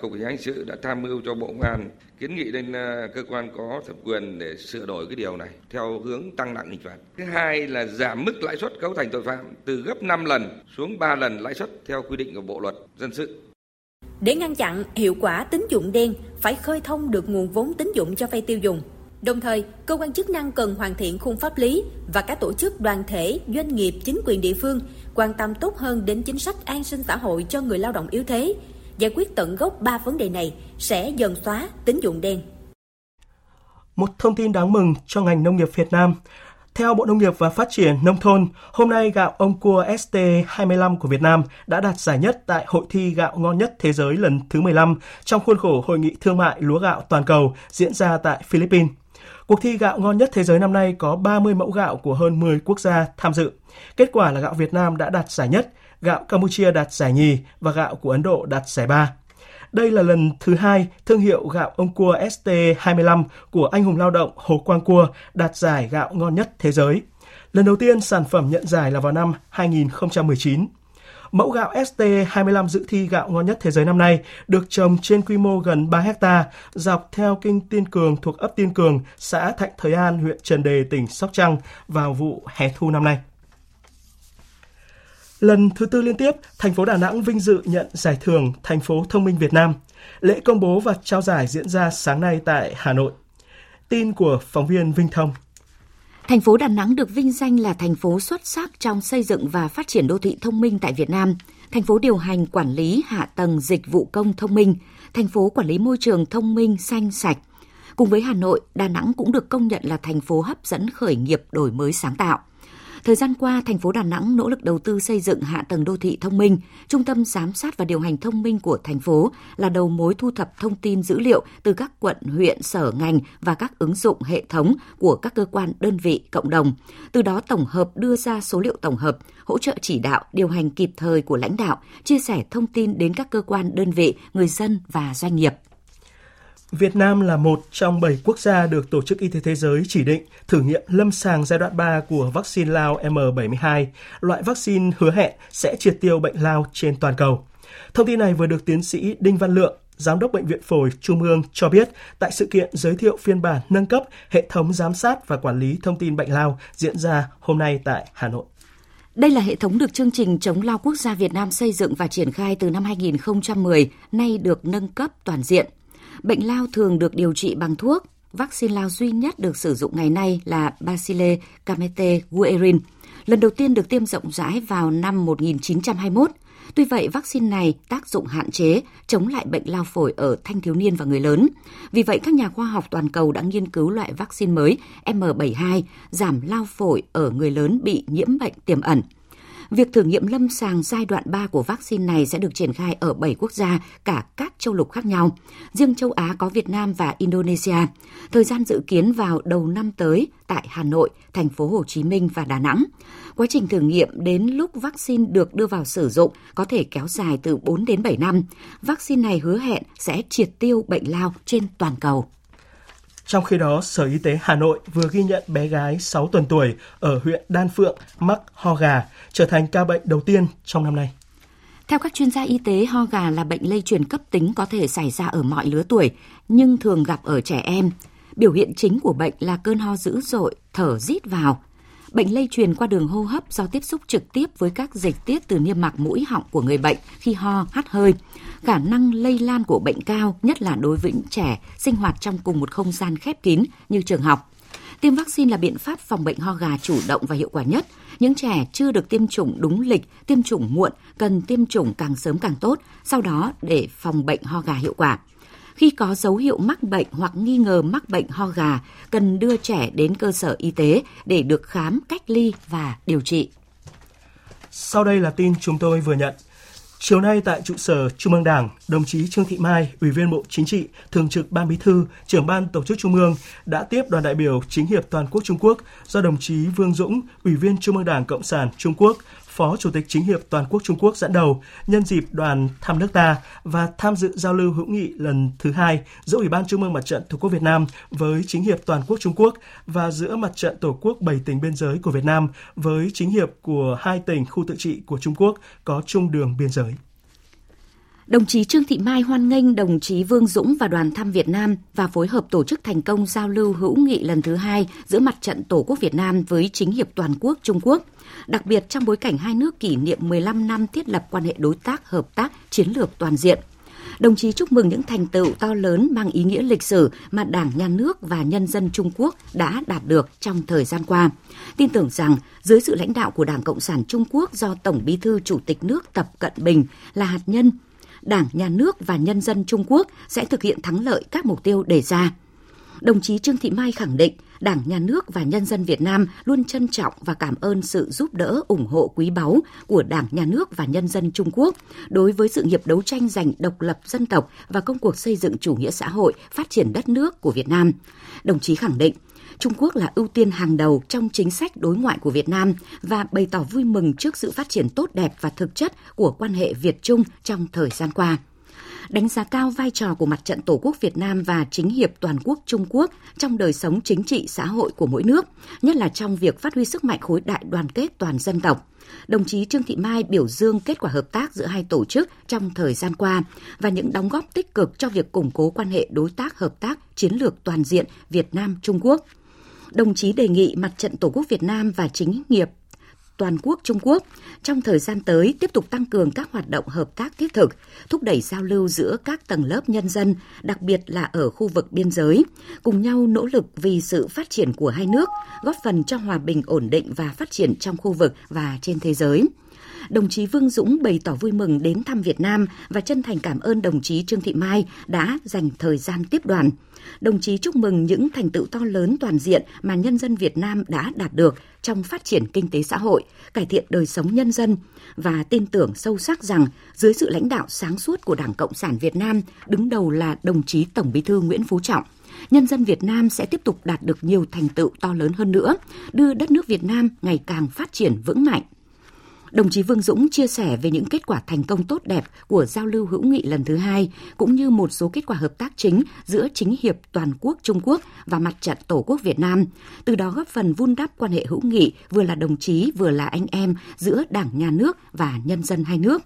Cục Cảnh sát sự đã tham mưu cho Bộ Công an kiến nghị lên à, cơ quan có thẩm quyền để sửa đổi cái điều này theo hướng tăng nặng hình phạt. Thứ hai là giảm mức lãi suất cấu thành tội phạm từ gấp 5 lần xuống 3 lần lãi suất theo quy định của Bộ luật dân sự. Để ngăn chặn hiệu quả tín dụng đen, phải khơi thông được nguồn vốn tín dụng cho vay tiêu dùng. Đồng thời, cơ quan chức năng cần hoàn thiện khung pháp lý và các tổ chức đoàn thể, doanh nghiệp, chính quyền địa phương quan tâm tốt hơn đến chính sách an sinh xã hội cho người lao động yếu thế, giải quyết tận gốc ba vấn đề này sẽ dần xóa tín dụng đen. Một thông tin đáng mừng cho ngành nông nghiệp Việt Nam. Theo Bộ Nông nghiệp và Phát triển Nông thôn, hôm nay gạo ông cua ST25 của Việt Nam đã đạt giải nhất tại Hội thi gạo ngon nhất thế giới lần thứ 15 trong khuôn khổ Hội nghị Thương mại Lúa gạo toàn cầu diễn ra tại Philippines. Cuộc thi gạo ngon nhất thế giới năm nay có 30 mẫu gạo của hơn 10 quốc gia tham dự. Kết quả là gạo Việt Nam đã đạt giải nhất, gạo Campuchia đạt giải nhì và gạo của Ấn Độ đạt giải ba. Đây là lần thứ hai thương hiệu gạo ông cua ST25 của anh hùng lao động Hồ Quang Cua đạt giải gạo ngon nhất thế giới. Lần đầu tiên sản phẩm nhận giải là vào năm 2019. Mẫu gạo ST25 dự thi gạo ngon nhất thế giới năm nay được trồng trên quy mô gần 3 hecta dọc theo kinh Tiên Cường thuộc ấp Tiên Cường, xã Thạnh Thới An, huyện Trần Đề, tỉnh Sóc Trăng vào vụ hè thu năm nay. Lần thứ tư liên tiếp, thành phố Đà Nẵng vinh dự nhận giải thưởng Thành phố Thông minh Việt Nam. Lễ công bố và trao giải diễn ra sáng nay tại Hà Nội. Tin của phóng viên Vinh Thông. Thành phố Đà Nẵng được vinh danh là thành phố xuất sắc trong xây dựng và phát triển đô thị thông minh tại Việt Nam. Thành phố điều hành quản lý hạ tầng dịch vụ công thông minh, thành phố quản lý môi trường thông minh xanh sạch. Cùng với Hà Nội, Đà Nẵng cũng được công nhận là thành phố hấp dẫn khởi nghiệp đổi mới sáng tạo. Thời gian qua, thành phố Đà Nẵng nỗ lực đầu tư xây dựng hạ tầng đô thị thông minh, trung tâm giám sát và điều hành thông minh của thành phố là đầu mối thu thập thông tin dữ liệu từ các quận, huyện, sở ngành và các ứng dụng hệ thống của các cơ quan, đơn vị, cộng đồng. Từ đó tổng hợp đưa ra số liệu tổng hợp, hỗ trợ chỉ đạo, điều hành kịp thời của lãnh đạo, chia sẻ thông tin đến các cơ quan, đơn vị, người dân và doanh nghiệp. Việt Nam là một trong 7 quốc gia được Tổ chức Y tế Thế giới chỉ định thử nghiệm lâm sàng giai đoạn 3 của vaccine lao M72, loại vaccine hứa hẹn sẽ triệt tiêu bệnh lao trên toàn cầu. Thông tin này vừa được tiến sĩ Đinh Văn Lượng, Giám đốc Bệnh viện Phổi Trung ương cho biết tại sự kiện giới thiệu phiên bản nâng cấp hệ thống giám sát và quản lý thông tin bệnh lao diễn ra hôm nay tại Hà Nội. Đây là hệ thống được chương trình chống lao quốc gia Việt Nam xây dựng và triển khai từ năm 2010, nay được nâng cấp toàn diện. Bệnh lao thường được điều trị bằng thuốc. Vaccine lao duy nhất được sử dụng ngày nay là Bacille Camete Guerin. Lần đầu tiên được tiêm rộng rãi vào năm 1921. Tuy vậy, vaccine này tác dụng hạn chế, chống lại bệnh lao phổi ở thanh thiếu niên và người lớn. Vì vậy, các nhà khoa học toàn cầu đã nghiên cứu loại vaccine mới M72 giảm lao phổi ở người lớn bị nhiễm bệnh tiềm ẩn. Việc thử nghiệm lâm sàng giai đoạn 3 của vaccine này sẽ được triển khai ở 7 quốc gia, cả các châu lục khác nhau. Riêng châu Á có Việt Nam và Indonesia. Thời gian dự kiến vào đầu năm tới tại Hà Nội, thành phố Hồ Chí Minh và Đà Nẵng. Quá trình thử nghiệm đến lúc vaccine được đưa vào sử dụng có thể kéo dài từ 4 đến 7 năm. Vaccine này hứa hẹn sẽ triệt tiêu bệnh lao trên toàn cầu. Trong khi đó, Sở Y tế Hà Nội vừa ghi nhận bé gái 6 tuần tuổi ở huyện Đan Phượng mắc ho gà, trở thành ca bệnh đầu tiên trong năm nay. Theo các chuyên gia y tế, ho gà là bệnh lây truyền cấp tính có thể xảy ra ở mọi lứa tuổi, nhưng thường gặp ở trẻ em. Biểu hiện chính của bệnh là cơn ho dữ dội, thở rít vào, Bệnh lây truyền qua đường hô hấp do tiếp xúc trực tiếp với các dịch tiết từ niêm mạc mũi họng của người bệnh khi ho, hắt hơi. Khả năng lây lan của bệnh cao, nhất là đối với những trẻ sinh hoạt trong cùng một không gian khép kín như trường học. Tiêm vaccine là biện pháp phòng bệnh ho gà chủ động và hiệu quả nhất. Những trẻ chưa được tiêm chủng đúng lịch, tiêm chủng muộn cần tiêm chủng càng sớm càng tốt, sau đó để phòng bệnh ho gà hiệu quả. Khi có dấu hiệu mắc bệnh hoặc nghi ngờ mắc bệnh ho gà, cần đưa trẻ đến cơ sở y tế để được khám, cách ly và điều trị. Sau đây là tin chúng tôi vừa nhận. Chiều nay tại trụ sở Trung ương Đảng, đồng chí Trương Thị Mai, Ủy viên Bộ Chính trị, Thường trực Ban Bí thư, Trưởng ban Tổ chức Trung ương đã tiếp đoàn đại biểu chính hiệp toàn quốc Trung Quốc do đồng chí Vương Dũng, Ủy viên Trung ương Đảng Cộng sản Trung Quốc, Phó Chủ tịch Chính hiệp Toàn quốc Trung Quốc dẫn đầu nhân dịp đoàn thăm nước ta và tham dự giao lưu hữu nghị lần thứ hai giữa Ủy ban Trung ương Mặt trận Tổ quốc Việt Nam với Chính hiệp Toàn quốc Trung Quốc và giữa Mặt trận Tổ quốc bảy tỉnh biên giới của Việt Nam với Chính hiệp của hai tỉnh khu tự trị của Trung Quốc có chung đường biên giới. Đồng chí Trương Thị Mai hoan nghênh đồng chí Vương Dũng và đoàn thăm Việt Nam và phối hợp tổ chức thành công giao lưu hữu nghị lần thứ hai giữa mặt trận Tổ quốc Việt Nam với chính hiệp toàn quốc Trung Quốc. Đặc biệt trong bối cảnh hai nước kỷ niệm 15 năm thiết lập quan hệ đối tác hợp tác chiến lược toàn diện. Đồng chí chúc mừng những thành tựu to lớn mang ý nghĩa lịch sử mà Đảng, Nhà nước và nhân dân Trung Quốc đã đạt được trong thời gian qua. Tin tưởng rằng dưới sự lãnh đạo của Đảng Cộng sản Trung Quốc do Tổng Bí thư Chủ tịch nước Tập Cận Bình là hạt nhân Đảng, Nhà nước và nhân dân Trung Quốc sẽ thực hiện thắng lợi các mục tiêu đề ra. Đồng chí Trương Thị Mai khẳng định Đảng, Nhà nước và nhân dân Việt Nam luôn trân trọng và cảm ơn sự giúp đỡ, ủng hộ quý báu của Đảng, Nhà nước và nhân dân Trung Quốc đối với sự nghiệp đấu tranh giành độc lập dân tộc và công cuộc xây dựng chủ nghĩa xã hội, phát triển đất nước của Việt Nam. Đồng chí khẳng định Trung Quốc là ưu tiên hàng đầu trong chính sách đối ngoại của Việt Nam và bày tỏ vui mừng trước sự phát triển tốt đẹp và thực chất của quan hệ Việt Trung trong thời gian qua đánh giá cao vai trò của Mặt trận Tổ quốc Việt Nam và chính hiệp toàn quốc Trung Quốc trong đời sống chính trị xã hội của mỗi nước, nhất là trong việc phát huy sức mạnh khối đại đoàn kết toàn dân tộc. Đồng chí Trương Thị Mai biểu dương kết quả hợp tác giữa hai tổ chức trong thời gian qua và những đóng góp tích cực cho việc củng cố quan hệ đối tác hợp tác chiến lược toàn diện Việt Nam Trung Quốc đồng chí đề nghị Mặt trận Tổ quốc Việt Nam và chính nghiệp toàn quốc Trung Quốc trong thời gian tới tiếp tục tăng cường các hoạt động hợp tác thiết thực, thúc đẩy giao lưu giữa các tầng lớp nhân dân, đặc biệt là ở khu vực biên giới, cùng nhau nỗ lực vì sự phát triển của hai nước, góp phần cho hòa bình ổn định và phát triển trong khu vực và trên thế giới đồng chí Vương Dũng bày tỏ vui mừng đến thăm Việt Nam và chân thành cảm ơn đồng chí Trương Thị Mai đã dành thời gian tiếp đoàn. Đồng chí chúc mừng những thành tựu to lớn toàn diện mà nhân dân Việt Nam đã đạt được trong phát triển kinh tế xã hội, cải thiện đời sống nhân dân và tin tưởng sâu sắc rằng dưới sự lãnh đạo sáng suốt của Đảng Cộng sản Việt Nam, đứng đầu là đồng chí Tổng Bí thư Nguyễn Phú Trọng, nhân dân Việt Nam sẽ tiếp tục đạt được nhiều thành tựu to lớn hơn nữa, đưa đất nước Việt Nam ngày càng phát triển vững mạnh. Đồng chí Vương Dũng chia sẻ về những kết quả thành công tốt đẹp của giao lưu hữu nghị lần thứ hai, cũng như một số kết quả hợp tác chính giữa chính hiệp toàn quốc Trung Quốc và mặt trận Tổ quốc Việt Nam, từ đó góp phần vun đắp quan hệ hữu nghị vừa là đồng chí vừa là anh em giữa Đảng, Nhà nước và nhân dân hai nước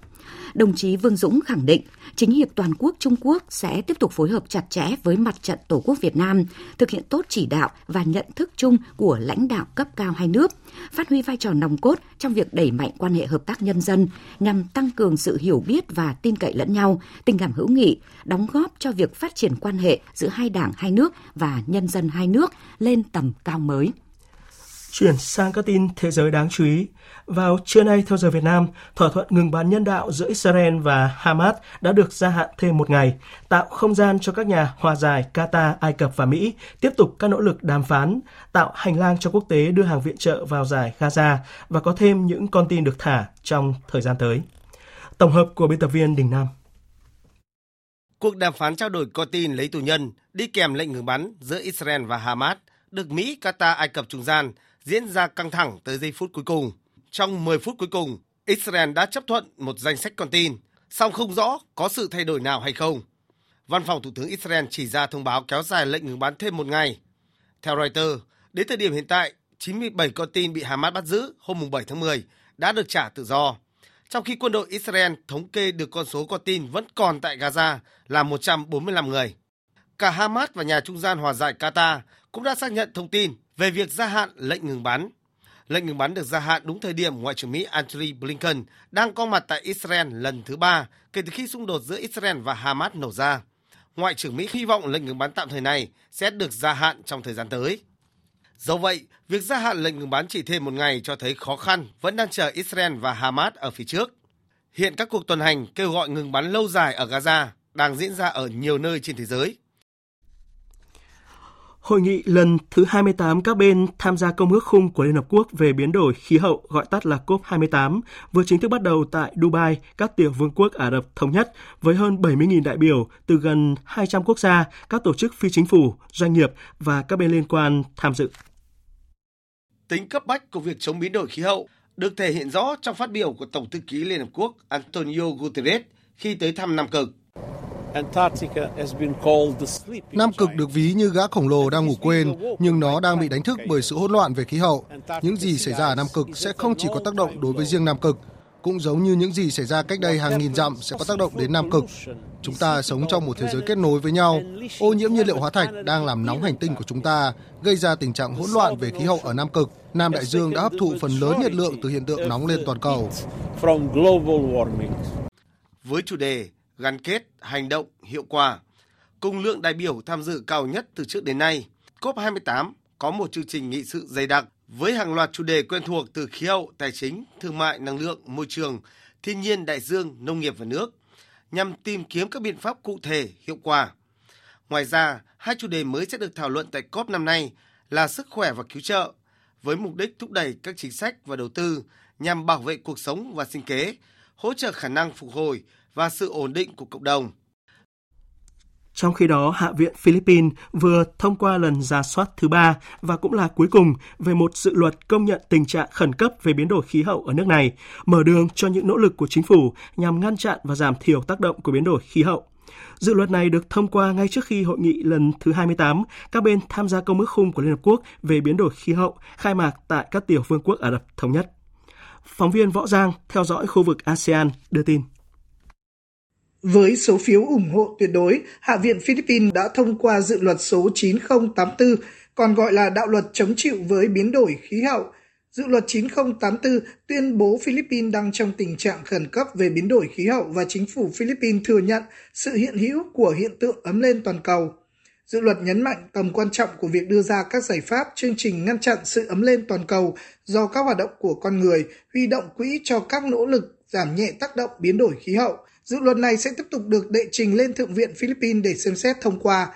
đồng chí Vương Dũng khẳng định chính hiệp toàn quốc Trung Quốc sẽ tiếp tục phối hợp chặt chẽ với mặt trận Tổ quốc Việt Nam, thực hiện tốt chỉ đạo và nhận thức chung của lãnh đạo cấp cao hai nước, phát huy vai trò nòng cốt trong việc đẩy mạnh quan hệ hợp tác nhân dân nhằm tăng cường sự hiểu biết và tin cậy lẫn nhau, tình cảm hữu nghị, đóng góp cho việc phát triển quan hệ giữa hai đảng hai nước và nhân dân hai nước lên tầm cao mới. Chuyển sang các tin thế giới đáng chú ý. Vào trưa nay theo giờ Việt Nam, thỏa thuận ngừng bắn nhân đạo giữa Israel và Hamas đã được gia hạn thêm một ngày, tạo không gian cho các nhà hòa giải Qatar, Ai Cập và Mỹ tiếp tục các nỗ lực đàm phán, tạo hành lang cho quốc tế đưa hàng viện trợ vào giải Gaza và có thêm những con tin được thả trong thời gian tới. Tổng hợp của biên tập viên Đình Nam. Cuộc đàm phán trao đổi con tin lấy tù nhân đi kèm lệnh ngừng bắn giữa Israel và Hamas được Mỹ, Qatar, Ai Cập trung gian diễn ra căng thẳng tới giây phút cuối cùng. Trong 10 phút cuối cùng, Israel đã chấp thuận một danh sách con tin, song không rõ có sự thay đổi nào hay không. Văn phòng Thủ tướng Israel chỉ ra thông báo kéo dài lệnh ngừng bắn thêm một ngày. Theo Reuters, đến thời điểm hiện tại, 97 con tin bị Hamas bắt giữ hôm 7 tháng 10 đã được trả tự do, trong khi quân đội Israel thống kê được con số con tin vẫn còn tại Gaza là 145 người. Cả Hamas và nhà trung gian hòa giải Qatar cũng đã xác nhận thông tin về việc gia hạn lệnh ngừng bắn. Lệnh ngừng bắn được gia hạn đúng thời điểm Ngoại trưởng Mỹ Antony Blinken đang có mặt tại Israel lần thứ ba kể từ khi xung đột giữa Israel và Hamas nổ ra. Ngoại trưởng Mỹ hy vọng lệnh ngừng bắn tạm thời này sẽ được gia hạn trong thời gian tới. Do vậy, việc gia hạn lệnh ngừng bắn chỉ thêm một ngày cho thấy khó khăn vẫn đang chờ Israel và Hamas ở phía trước. Hiện các cuộc tuần hành kêu gọi ngừng bắn lâu dài ở Gaza đang diễn ra ở nhiều nơi trên thế giới. Hội nghị lần thứ 28 các bên tham gia Công ước khung của Liên Hợp Quốc về biến đổi khí hậu, gọi tắt là COP28, vừa chính thức bắt đầu tại Dubai, các tiểu vương quốc Ả Rập Thống Nhất, với hơn 70.000 đại biểu từ gần 200 quốc gia, các tổ chức phi chính phủ, doanh nghiệp và các bên liên quan tham dự. Tính cấp bách của việc chống biến đổi khí hậu được thể hiện rõ trong phát biểu của Tổng thư ký Liên Hợp Quốc Antonio Guterres khi tới thăm Nam Cực. Nam Cực được ví như gã khổng lồ đang ngủ quên, nhưng nó đang bị đánh thức bởi sự hỗn loạn về khí hậu. Những gì xảy ra ở Nam Cực sẽ không chỉ có tác động đối với riêng Nam Cực, cũng giống như những gì xảy ra cách đây hàng nghìn dặm sẽ có tác động đến Nam Cực. Chúng ta sống trong một thế giới kết nối với nhau. Ô nhiễm nhiên liệu hóa thạch đang làm nóng hành tinh của chúng ta, gây ra tình trạng hỗn loạn về khí hậu ở Nam Cực. Nam Đại Dương đã hấp thụ phần lớn nhiệt lượng từ hiện tượng nóng lên toàn cầu. Với chủ đề gắn kết, hành động, hiệu quả. Cùng lượng đại biểu tham dự cao nhất từ trước đến nay, COP28 có một chương trình nghị sự dày đặc với hàng loạt chủ đề quen thuộc từ khí hậu, tài chính, thương mại, năng lượng, môi trường, thiên nhiên, đại dương, nông nghiệp và nước, nhằm tìm kiếm các biện pháp cụ thể, hiệu quả. Ngoài ra, hai chủ đề mới sẽ được thảo luận tại COP năm nay là sức khỏe và cứu trợ, với mục đích thúc đẩy các chính sách và đầu tư nhằm bảo vệ cuộc sống và sinh kế, hỗ trợ khả năng phục hồi và sự ổn định của cộng đồng. Trong khi đó, Hạ viện Philippines vừa thông qua lần ra soát thứ ba và cũng là cuối cùng về một dự luật công nhận tình trạng khẩn cấp về biến đổi khí hậu ở nước này, mở đường cho những nỗ lực của chính phủ nhằm ngăn chặn và giảm thiểu tác động của biến đổi khí hậu. Dự luật này được thông qua ngay trước khi hội nghị lần thứ 28 các bên tham gia công ước khung của Liên Hợp Quốc về biến đổi khí hậu khai mạc tại các tiểu vương quốc Ả Rập Thống Nhất. Phóng viên Võ Giang theo dõi khu vực ASEAN đưa tin. Với số phiếu ủng hộ tuyệt đối, Hạ viện Philippines đã thông qua dự luật số 9084, còn gọi là đạo luật chống chịu với biến đổi khí hậu. Dự luật 9084 tuyên bố Philippines đang trong tình trạng khẩn cấp về biến đổi khí hậu và chính phủ Philippines thừa nhận sự hiện hữu của hiện tượng ấm lên toàn cầu. Dự luật nhấn mạnh tầm quan trọng của việc đưa ra các giải pháp chương trình ngăn chặn sự ấm lên toàn cầu do các hoạt động của con người, huy động quỹ cho các nỗ lực giảm nhẹ tác động biến đổi khí hậu – Dự luật này sẽ tiếp tục được đệ trình lên Thượng viện Philippines để xem xét thông qua.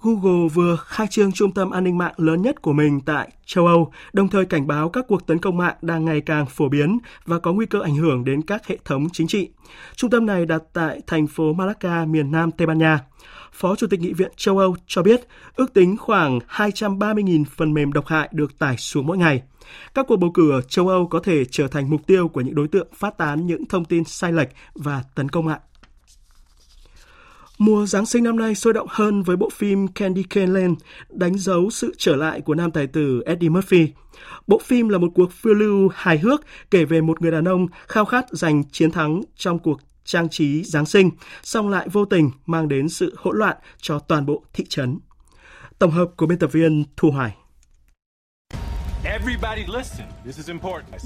Google vừa khai trương trung tâm an ninh mạng lớn nhất của mình tại châu Âu, đồng thời cảnh báo các cuộc tấn công mạng đang ngày càng phổ biến và có nguy cơ ảnh hưởng đến các hệ thống chính trị. Trung tâm này đặt tại thành phố Malacca, miền Nam Tây Ban Nha. Phó Chủ tịch Nghị viện châu Âu cho biết ước tính khoảng 230.000 phần mềm độc hại được tải xuống mỗi ngày. Các cuộc bầu cử ở châu Âu có thể trở thành mục tiêu của những đối tượng phát tán những thông tin sai lệch và tấn công mạng. Mùa Giáng sinh năm nay sôi động hơn với bộ phim Candy Cane Lane, đánh dấu sự trở lại của nam tài tử Eddie Murphy. Bộ phim là một cuộc phiêu lưu hài hước kể về một người đàn ông khao khát giành chiến thắng trong cuộc trang trí Giáng sinh, song lại vô tình mang đến sự hỗn loạn cho toàn bộ thị trấn. Tổng hợp của biên tập viên Thu Hoài.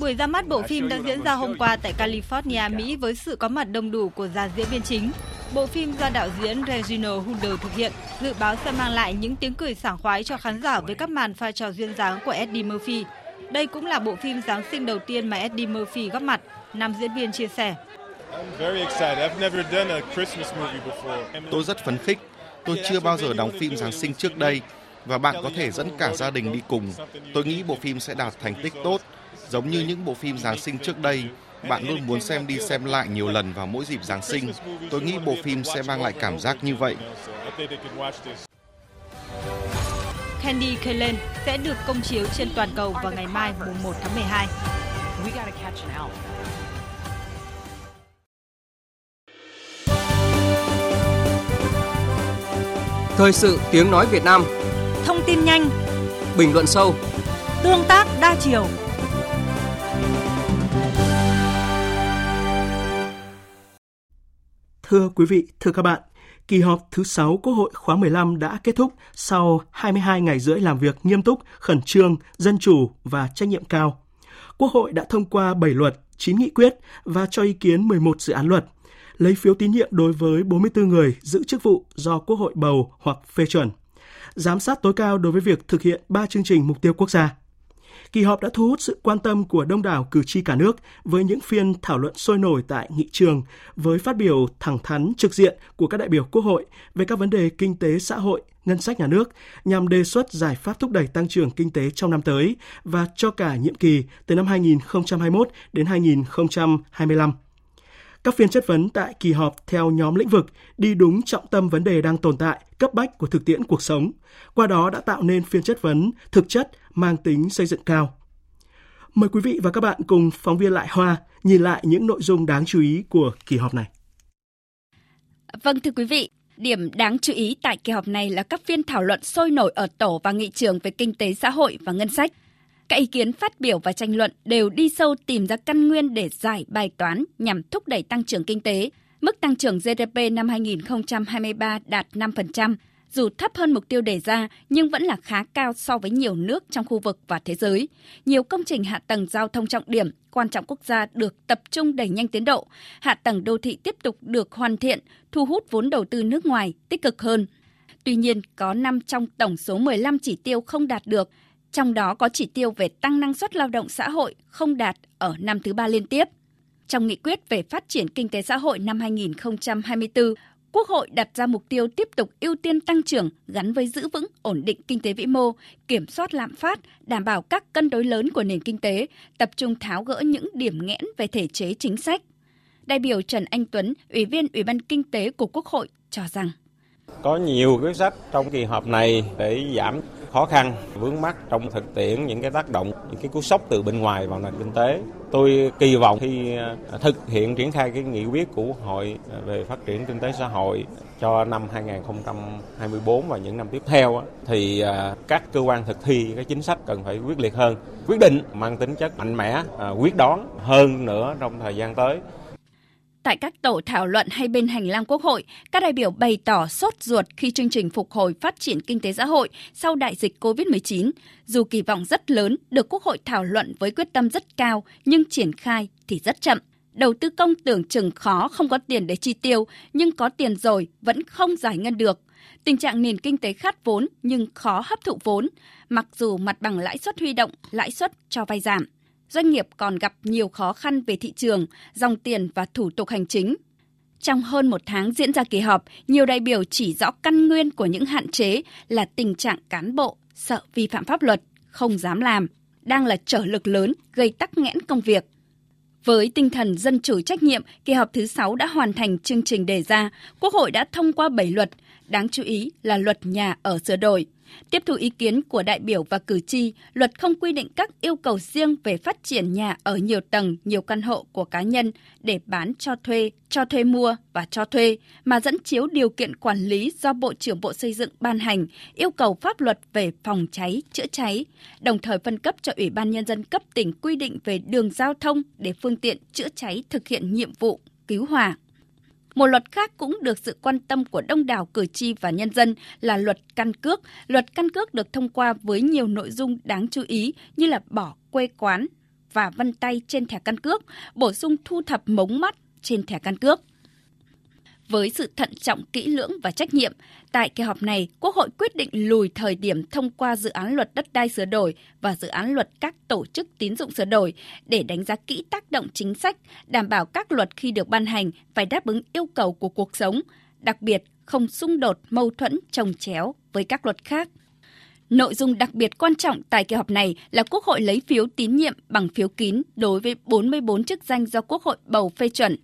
Buổi ra mắt bộ phim đã diễn ra hôm qua tại California, Mỹ với sự có mặt đông đủ của dàn diễn viên chính. Bộ phim do đạo diễn Reginald Hunder thực hiện, dự báo sẽ mang lại những tiếng cười sảng khoái cho khán giả với các màn pha trò duyên dáng của Eddie Murphy. Đây cũng là bộ phim Giáng sinh đầu tiên mà Eddie Murphy góp mặt, nam diễn viên chia sẻ. Tôi rất phấn khích. Tôi chưa bao giờ đóng phim Giáng sinh trước đây và bạn có thể dẫn cả gia đình đi cùng. Tôi nghĩ bộ phim sẽ đạt thành tích tốt, giống như những bộ phim Giáng sinh trước đây. Bạn luôn muốn xem đi xem lại nhiều lần vào mỗi dịp Giáng sinh. Tôi nghĩ bộ phim sẽ mang lại cảm giác như vậy. Candy Kalen sẽ được công chiếu trên toàn cầu vào ngày mai mùng 1 tháng 12. Thời sự tiếng nói Việt Nam. Thông tin nhanh. Bình luận sâu. Tương tác đa chiều. Thưa quý vị, thưa các bạn, kỳ họp thứ 6 Quốc hội khóa 15 đã kết thúc sau 22 ngày rưỡi làm việc nghiêm túc, khẩn trương, dân chủ và trách nhiệm cao. Quốc hội đã thông qua 7 luật, 9 nghị quyết và cho ý kiến 11 dự án luật, lấy phiếu tín nhiệm đối với 44 người giữ chức vụ do Quốc hội bầu hoặc phê chuẩn. Giám sát tối cao đối với việc thực hiện 3 chương trình mục tiêu quốc gia. Kỳ họp đã thu hút sự quan tâm của đông đảo cử tri cả nước với những phiên thảo luận sôi nổi tại nghị trường với phát biểu thẳng thắn trực diện của các đại biểu Quốc hội về các vấn đề kinh tế xã hội, ngân sách nhà nước nhằm đề xuất giải pháp thúc đẩy tăng trưởng kinh tế trong năm tới và cho cả nhiệm kỳ từ năm 2021 đến 2025. Các phiên chất vấn tại kỳ họp theo nhóm lĩnh vực đi đúng trọng tâm vấn đề đang tồn tại, cấp bách của thực tiễn cuộc sống. Qua đó đã tạo nên phiên chất vấn thực chất mang tính xây dựng cao. Mời quý vị và các bạn cùng phóng viên Lại Hoa nhìn lại những nội dung đáng chú ý của kỳ họp này. Vâng thưa quý vị, Điểm đáng chú ý tại kỳ họp này là các phiên thảo luận sôi nổi ở tổ và nghị trường về kinh tế xã hội và ngân sách. Các ý kiến phát biểu và tranh luận đều đi sâu tìm ra căn nguyên để giải bài toán nhằm thúc đẩy tăng trưởng kinh tế. Mức tăng trưởng GDP năm 2023 đạt 5%, dù thấp hơn mục tiêu đề ra nhưng vẫn là khá cao so với nhiều nước trong khu vực và thế giới. Nhiều công trình hạ tầng giao thông trọng điểm, quan trọng quốc gia được tập trung đẩy nhanh tiến độ, hạ tầng đô thị tiếp tục được hoàn thiện, thu hút vốn đầu tư nước ngoài tích cực hơn. Tuy nhiên, có 5 trong tổng số 15 chỉ tiêu không đạt được, trong đó có chỉ tiêu về tăng năng suất lao động xã hội không đạt ở năm thứ ba liên tiếp. Trong nghị quyết về phát triển kinh tế xã hội năm 2024, Quốc hội đặt ra mục tiêu tiếp tục ưu tiên tăng trưởng gắn với giữ vững ổn định kinh tế vĩ mô, kiểm soát lạm phát, đảm bảo các cân đối lớn của nền kinh tế, tập trung tháo gỡ những điểm nghẽn về thể chế chính sách. Đại biểu Trần Anh Tuấn, Ủy viên Ủy ban Kinh tế của Quốc hội cho rằng có nhiều quyết sách trong kỳ họp này để giảm khó khăn, vướng mắt trong thực tiễn những cái tác động, những cái cú sốc từ bên ngoài vào nền kinh tế. Tôi kỳ vọng khi à, thực hiện triển khai cái nghị quyết của hội à, về phát triển kinh tế xã hội cho năm 2024 và những năm tiếp theo thì à, các cơ quan thực thi cái chính sách cần phải quyết liệt hơn. Quyết định mang tính chất mạnh mẽ quyết đoán hơn nữa trong thời gian tới. Tại các tổ thảo luận hay bên hành lang Quốc hội, các đại biểu bày tỏ sốt ruột khi chương trình phục hồi phát triển kinh tế xã hội sau đại dịch COVID-19. Dù kỳ vọng rất lớn, được Quốc hội thảo luận với quyết tâm rất cao, nhưng triển khai thì rất chậm. Đầu tư công tưởng chừng khó không có tiền để chi tiêu, nhưng có tiền rồi vẫn không giải ngân được. Tình trạng nền kinh tế khát vốn nhưng khó hấp thụ vốn, mặc dù mặt bằng lãi suất huy động, lãi suất cho vay giảm doanh nghiệp còn gặp nhiều khó khăn về thị trường, dòng tiền và thủ tục hành chính. Trong hơn một tháng diễn ra kỳ họp, nhiều đại biểu chỉ rõ căn nguyên của những hạn chế là tình trạng cán bộ sợ vi phạm pháp luật, không dám làm, đang là trở lực lớn gây tắc nghẽn công việc. Với tinh thần dân chủ trách nhiệm, kỳ họp thứ 6 đã hoàn thành chương trình đề ra, Quốc hội đã thông qua 7 luật, đáng chú ý là luật nhà ở sửa đổi – Tiếp thu ý kiến của đại biểu và cử tri, luật không quy định các yêu cầu riêng về phát triển nhà ở nhiều tầng, nhiều căn hộ của cá nhân để bán cho thuê, cho thuê mua và cho thuê, mà dẫn chiếu điều kiện quản lý do Bộ trưởng Bộ Xây dựng ban hành, yêu cầu pháp luật về phòng cháy, chữa cháy, đồng thời phân cấp cho Ủy ban Nhân dân cấp tỉnh quy định về đường giao thông để phương tiện chữa cháy thực hiện nhiệm vụ cứu hỏa một luật khác cũng được sự quan tâm của đông đảo cử tri và nhân dân là luật căn cước. Luật căn cước được thông qua với nhiều nội dung đáng chú ý như là bỏ quê quán và vân tay trên thẻ căn cước, bổ sung thu thập mống mắt trên thẻ căn cước. Với sự thận trọng kỹ lưỡng và trách nhiệm, tại kỳ họp này, Quốc hội quyết định lùi thời điểm thông qua dự án luật đất đai sửa đổi và dự án luật các tổ chức tín dụng sửa đổi để đánh giá kỹ tác động chính sách, đảm bảo các luật khi được ban hành phải đáp ứng yêu cầu của cuộc sống, đặc biệt không xung đột mâu thuẫn trồng chéo với các luật khác. Nội dung đặc biệt quan trọng tại kỳ họp này là Quốc hội lấy phiếu tín nhiệm bằng phiếu kín đối với 44 chức danh do Quốc hội bầu phê chuẩn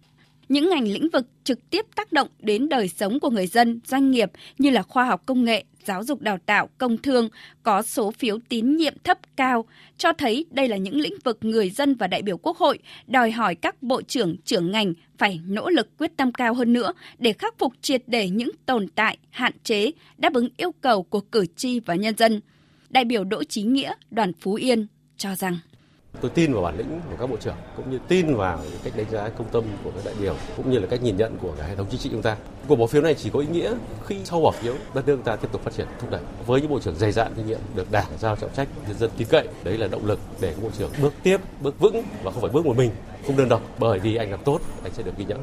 những ngành lĩnh vực trực tiếp tác động đến đời sống của người dân, doanh nghiệp như là khoa học công nghệ, giáo dục đào tạo, công thương có số phiếu tín nhiệm thấp cao, cho thấy đây là những lĩnh vực người dân và đại biểu Quốc hội đòi hỏi các bộ trưởng, trưởng ngành phải nỗ lực quyết tâm cao hơn nữa để khắc phục triệt để những tồn tại, hạn chế, đáp ứng yêu cầu của cử tri và nhân dân. Đại biểu Đỗ Chí Nghĩa, đoàn Phú Yên cho rằng Tôi tin vào bản lĩnh của các bộ trưởng, cũng như tin vào cách đánh giá công tâm của các đại biểu, cũng như là cách nhìn nhận của cả hệ thống chính trị chúng ta. Cuộc bỏ phiếu này chỉ có ý nghĩa khi sau bỏ phiếu, đất nước ta tiếp tục phát triển, thúc đẩy. Với những bộ trưởng dày dạn kinh nghiệm được đảng giao trọng trách, nhân dân tin cậy, đấy là động lực để các bộ trưởng bước tiếp, bước vững và không phải bước một mình, không đơn độc. Bởi vì anh làm tốt, anh sẽ được ghi nhận.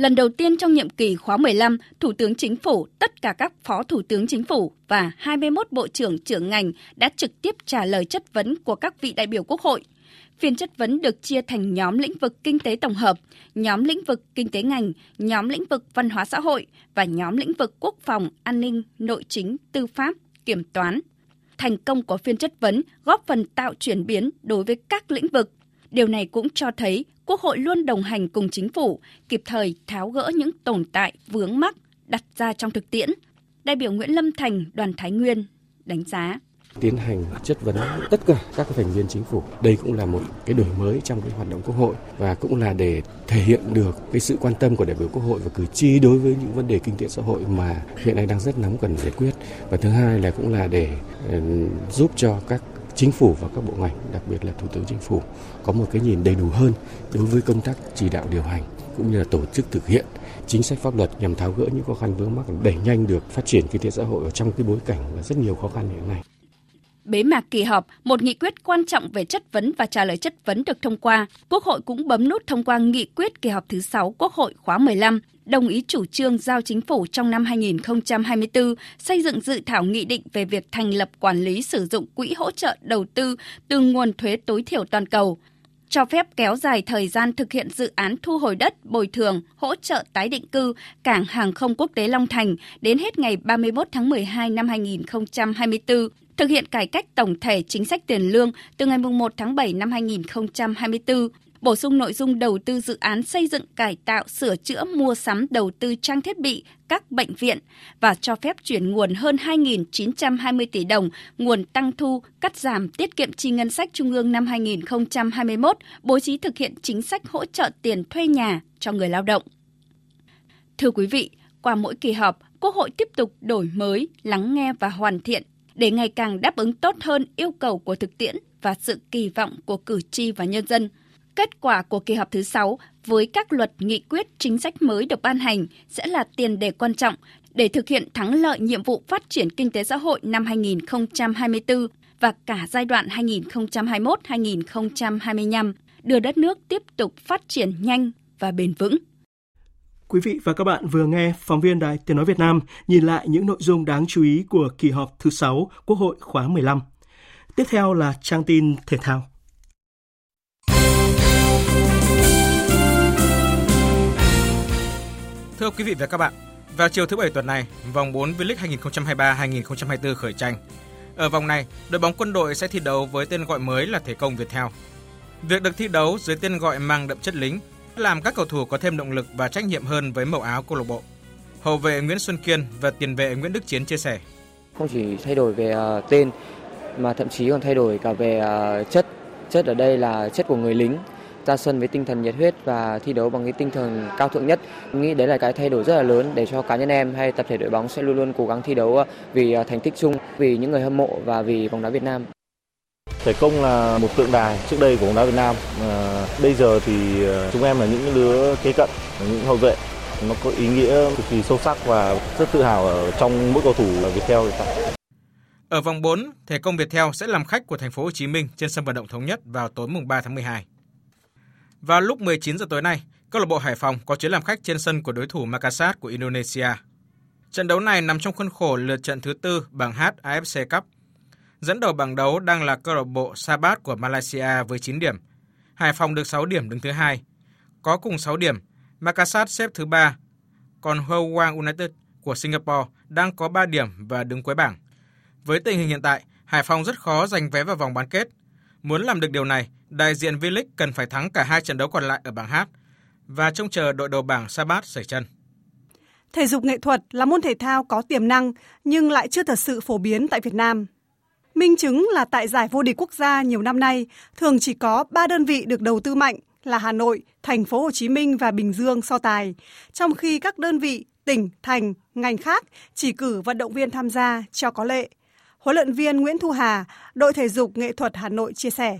Lần đầu tiên trong nhiệm kỳ khóa 15, Thủ tướng Chính phủ, tất cả các Phó Thủ tướng Chính phủ và 21 Bộ trưởng trưởng ngành đã trực tiếp trả lời chất vấn của các vị đại biểu Quốc hội. Phiên chất vấn được chia thành nhóm lĩnh vực kinh tế tổng hợp, nhóm lĩnh vực kinh tế ngành, nhóm lĩnh vực văn hóa xã hội và nhóm lĩnh vực quốc phòng, an ninh, nội chính, tư pháp, kiểm toán. Thành công của phiên chất vấn góp phần tạo chuyển biến đối với các lĩnh vực. Điều này cũng cho thấy Quốc hội luôn đồng hành cùng chính phủ, kịp thời tháo gỡ những tồn tại vướng mắc đặt ra trong thực tiễn. Đại biểu Nguyễn Lâm Thành, đoàn Thái Nguyên đánh giá tiến hành chất vấn tất cả các thành viên chính phủ. Đây cũng là một cái đổi mới trong cái hoạt động quốc hội và cũng là để thể hiện được cái sự quan tâm của đại biểu quốc hội và cử tri đối với những vấn đề kinh tế xã hội mà hiện nay đang rất nóng cần giải quyết. Và thứ hai là cũng là để ừ, giúp cho các chính phủ và các bộ ngành, đặc biệt là Thủ tướng Chính phủ có một cái nhìn đầy đủ hơn đối với công tác chỉ đạo điều hành cũng như là tổ chức thực hiện chính sách pháp luật nhằm tháo gỡ những khó khăn vướng mắc đẩy nhanh được phát triển kinh tế xã hội ở trong cái bối cảnh và rất nhiều khó khăn hiện nay. Bế mạc kỳ họp, một nghị quyết quan trọng về chất vấn và trả lời chất vấn được thông qua. Quốc hội cũng bấm nút thông qua nghị quyết kỳ họp thứ 6 Quốc hội khóa 15, đồng ý chủ trương giao chính phủ trong năm 2024 xây dựng dự thảo nghị định về việc thành lập quản lý sử dụng quỹ hỗ trợ đầu tư từ nguồn thuế tối thiểu toàn cầu cho phép kéo dài thời gian thực hiện dự án thu hồi đất, bồi thường, hỗ trợ tái định cư cảng hàng không quốc tế Long Thành đến hết ngày 31 tháng 12 năm 2024 thực hiện cải cách tổng thể chính sách tiền lương từ ngày 1 tháng 7 năm 2024, bổ sung nội dung đầu tư dự án xây dựng cải tạo sửa chữa mua sắm đầu tư trang thiết bị các bệnh viện và cho phép chuyển nguồn hơn 2.920 tỷ đồng nguồn tăng thu cắt giảm tiết kiệm chi ngân sách trung ương năm 2021 bố trí thực hiện chính sách hỗ trợ tiền thuê nhà cho người lao động. Thưa quý vị, qua mỗi kỳ họp, Quốc hội tiếp tục đổi mới, lắng nghe và hoàn thiện để ngày càng đáp ứng tốt hơn yêu cầu của thực tiễn và sự kỳ vọng của cử tri và nhân dân. Kết quả của kỳ họp thứ 6 với các luật nghị quyết chính sách mới được ban hành sẽ là tiền đề quan trọng để thực hiện thắng lợi nhiệm vụ phát triển kinh tế xã hội năm 2024 và cả giai đoạn 2021-2025, đưa đất nước tiếp tục phát triển nhanh và bền vững. Quý vị và các bạn vừa nghe phóng viên Đài Tiếng Nói Việt Nam nhìn lại những nội dung đáng chú ý của kỳ họp thứ 6 Quốc hội khóa 15. Tiếp theo là trang tin thể thao. Thưa quý vị và các bạn, vào chiều thứ Bảy tuần này, vòng 4 V-League 2023-2024 khởi tranh. Ở vòng này, đội bóng quân đội sẽ thi đấu với tên gọi mới là Thể công Viettel. Việc được thi đấu dưới tên gọi mang đậm chất lính làm các cầu thủ có thêm động lực và trách nhiệm hơn với màu áo câu lạc bộ. Hậu vệ Nguyễn Xuân Kiên và tiền vệ Nguyễn Đức Chiến chia sẻ. Không chỉ thay đổi về à, tên mà thậm chí còn thay đổi cả về à, chất. Chất ở đây là chất của người lính ra sân với tinh thần nhiệt huyết và thi đấu bằng cái tinh thần cao thượng nhất. Tôi nghĩ đấy là cái thay đổi rất là lớn để cho cá nhân em hay tập thể đội bóng sẽ luôn luôn cố gắng thi đấu ờ, vì thành tích chung, vì những người hâm mộ và vì bóng đá Việt Nam. Thể công là một tượng đài trước đây của bóng đá Việt Nam. À, bây giờ thì chúng em là những lứa kế cận, những hậu vệ nó có ý nghĩa cực kỳ sâu sắc và rất tự hào ở trong mỗi cầu thủ Viettel hiện tại. Ở vòng 4, Thể công Viettel sẽ làm khách của thành phố Hồ Chí Minh trên sân vận động thống nhất vào tối mùng 3 tháng 12. Vào lúc 19 giờ tối nay, câu lạc bộ Hải Phòng có chuyến làm khách trên sân của đối thủ Makassar của Indonesia. Trận đấu này nằm trong khuôn khổ lượt trận thứ tư bảng H AFC Cup. Dẫn đầu bảng đấu đang là câu lạc bộ Sabat của Malaysia với 9 điểm. Hải Phòng được 6 điểm đứng thứ hai. Có cùng 6 điểm, Makassar xếp thứ ba, còn Houang United của Singapore đang có 3 điểm và đứng cuối bảng. Với tình hình hiện tại, Hải Phòng rất khó giành vé vào vòng bán kết. Muốn làm được điều này, đại diện V-League cần phải thắng cả hai trận đấu còn lại ở bảng H và trông chờ đội đầu bảng Sabat sẩy chân. Thể dục nghệ thuật là môn thể thao có tiềm năng nhưng lại chưa thật sự phổ biến tại Việt Nam. Minh chứng là tại giải vô địch quốc gia nhiều năm nay, thường chỉ có 3 đơn vị được đầu tư mạnh là Hà Nội, Thành phố Hồ Chí Minh và Bình Dương so tài, trong khi các đơn vị tỉnh, thành, ngành khác chỉ cử vận động viên tham gia cho có lệ. Huấn luyện viên Nguyễn Thu Hà, đội thể dục nghệ thuật Hà Nội chia sẻ.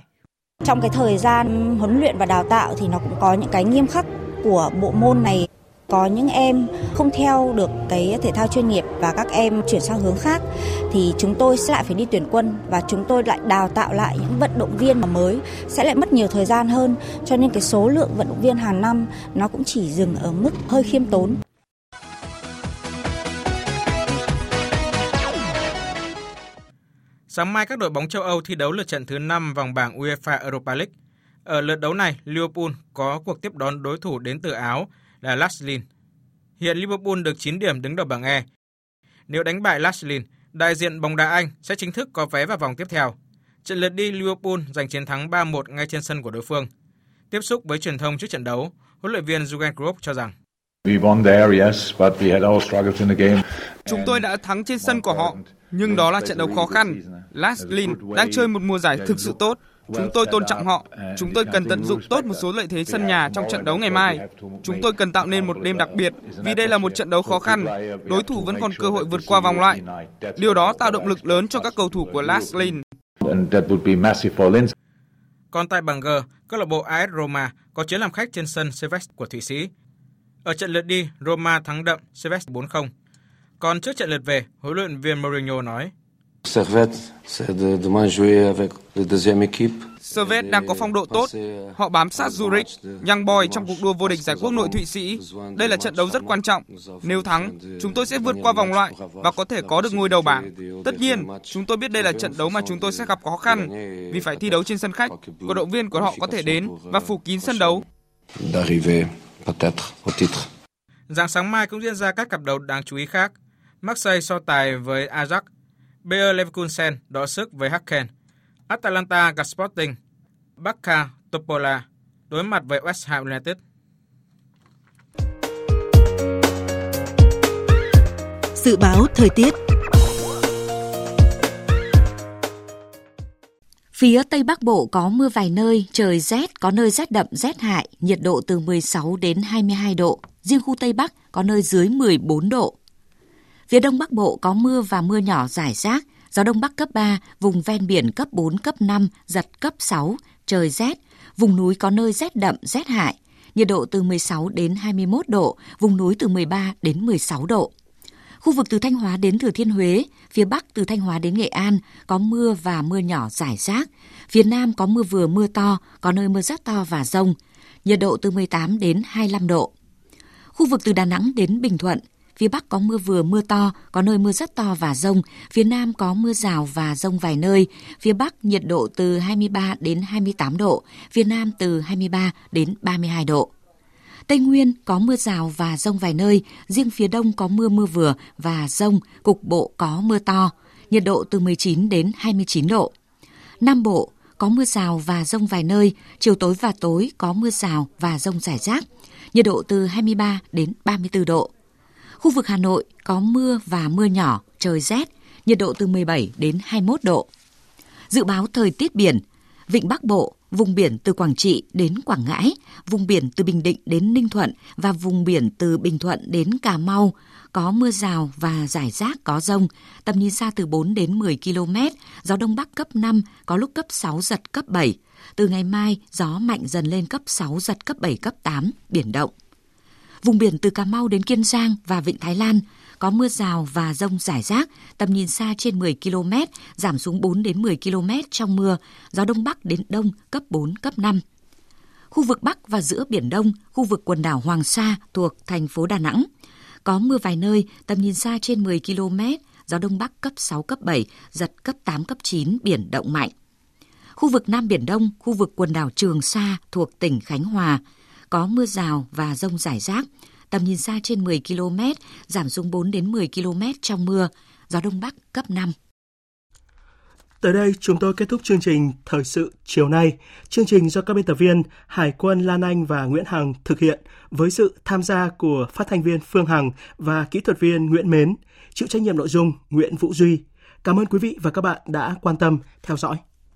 Trong cái thời gian huấn luyện và đào tạo thì nó cũng có những cái nghiêm khắc của bộ môn này có những em không theo được cái thể thao chuyên nghiệp và các em chuyển sang hướng khác thì chúng tôi sẽ lại phải đi tuyển quân và chúng tôi lại đào tạo lại những vận động viên mà mới sẽ lại mất nhiều thời gian hơn cho nên cái số lượng vận động viên hàng năm nó cũng chỉ dừng ở mức hơi khiêm tốn. Sáng mai các đội bóng châu Âu thi đấu lượt trận thứ 5 vòng bảng UEFA Europa League. Ở lượt đấu này, Liverpool có cuộc tiếp đón đối thủ đến từ Áo là Laslin. Hiện Liverpool được 9 điểm đứng đầu bảng E. Nếu đánh bại Laslin, đại diện bóng đá Anh sẽ chính thức có vé vào vòng tiếp theo. Trận lượt đi Liverpool giành chiến thắng 3-1 ngay trên sân của đối phương. Tiếp xúc với truyền thông trước trận đấu, huấn luyện viên Jurgen Klopp cho rằng Chúng tôi đã thắng trên sân của họ, nhưng đó là trận đấu khó khăn. Laslin đang chơi một mùa giải thực sự tốt. Chúng tôi tôn trọng họ. Chúng tôi cần tận dụng tốt một số lợi thế sân nhà trong trận đấu ngày mai. Chúng tôi cần tạo nên một đêm đặc biệt vì đây là một trận đấu khó khăn. Đối thủ vẫn còn cơ hội vượt qua vòng loại. Điều đó tạo động lực lớn cho các cầu thủ của Laslin. Còn tại bảng G, câu lạc bộ AS Roma có chuyến làm khách trên sân Seves của Thụy Sĩ. Ở trận lượt đi, Roma thắng đậm Seves 4-0. Còn trước trận lượt về, huấn luyện viên Mourinho nói: Servet đang có phong độ tốt. Họ bám sát Zurich, Young Boy trong cuộc đua vô địch giải quốc nội Thụy Sĩ. Đây là trận đấu rất quan trọng. Nếu thắng, chúng tôi sẽ vượt qua vòng loại và có thể có được ngôi đầu bảng. Tất nhiên, chúng tôi biết đây là trận đấu mà chúng tôi sẽ gặp khó khăn vì phải thi đấu trên sân khách. Cổ động viên của họ có thể đến và phủ kín sân đấu. Dạng sáng mai cũng diễn ra các cặp đấu đáng chú ý khác. Marseille so tài với Ajax, Bayer Leverkusen đọ sức với Haken, Atalanta gặp Sporting, Barca Topola đối mặt với West Ham United. Dự báo thời tiết Phía Tây Bắc Bộ có mưa vài nơi, trời rét, có nơi rét đậm, rét hại, nhiệt độ từ 16 đến 22 độ. Riêng khu Tây Bắc có nơi dưới 14 độ. Phía Đông Bắc Bộ có mưa và mưa nhỏ rải rác, gió Đông Bắc cấp 3, vùng ven biển cấp 4, cấp 5, giật cấp 6, trời rét, vùng núi có nơi rét đậm, rét hại, nhiệt độ từ 16 đến 21 độ, vùng núi từ 13 đến 16 độ. Khu vực từ Thanh Hóa đến Thừa Thiên Huế, phía Bắc từ Thanh Hóa đến Nghệ An có mưa và mưa nhỏ rải rác. Phía Nam có mưa vừa mưa to, có nơi mưa rất to và rông. Nhiệt độ từ 18 đến 25 độ. Khu vực từ Đà Nẵng đến Bình Thuận, phía Bắc có mưa vừa mưa to, có nơi mưa rất to và rông, phía Nam có mưa rào và rông vài nơi, phía Bắc nhiệt độ từ 23 đến 28 độ, phía Nam từ 23 đến 32 độ. Tây Nguyên có mưa rào và rông vài nơi, riêng phía đông có mưa mưa vừa và rông, cục bộ có mưa to, nhiệt độ từ 19 đến 29 độ. Nam Bộ có mưa rào và rông vài nơi, chiều tối và tối có mưa rào và rông rải rác, nhiệt độ từ 23 đến 34 độ. Khu vực Hà Nội có mưa và mưa nhỏ, trời rét, nhiệt độ từ 17 đến 21 độ. Dự báo thời tiết biển, Vịnh Bắc Bộ, vùng biển từ Quảng Trị đến Quảng Ngãi, vùng biển từ Bình Định đến Ninh Thuận và vùng biển từ Bình Thuận đến Cà Mau có mưa rào và rải rác có rông, tầm nhìn xa từ 4 đến 10 km, gió đông bắc cấp 5, có lúc cấp 6 giật cấp 7. Từ ngày mai, gió mạnh dần lên cấp 6 giật cấp 7 cấp 8, biển động. Vùng biển từ Cà Mau đến Kiên Giang và Vịnh Thái Lan có mưa rào và rông rải rác, tầm nhìn xa trên 10 km, giảm xuống 4 đến 10 km trong mưa, gió đông bắc đến đông cấp 4, cấp 5. Khu vực Bắc và giữa Biển Đông, khu vực quần đảo Hoàng Sa thuộc thành phố Đà Nẵng, có mưa vài nơi, tầm nhìn xa trên 10 km, gió đông bắc cấp 6, cấp 7, giật cấp 8, cấp 9, biển động mạnh. Khu vực Nam Biển Đông, khu vực quần đảo Trường Sa thuộc tỉnh Khánh Hòa, có mưa rào và rông rải rác, tầm nhìn xa trên 10 km, giảm xuống 4 đến 10 km trong mưa, gió đông bắc cấp 5. Tới đây chúng tôi kết thúc chương trình Thời sự chiều nay. Chương trình do các biên tập viên Hải quân Lan Anh và Nguyễn Hằng thực hiện với sự tham gia của phát thanh viên Phương Hằng và kỹ thuật viên Nguyễn Mến, chịu trách nhiệm nội dung Nguyễn Vũ Duy. Cảm ơn quý vị và các bạn đã quan tâm theo dõi.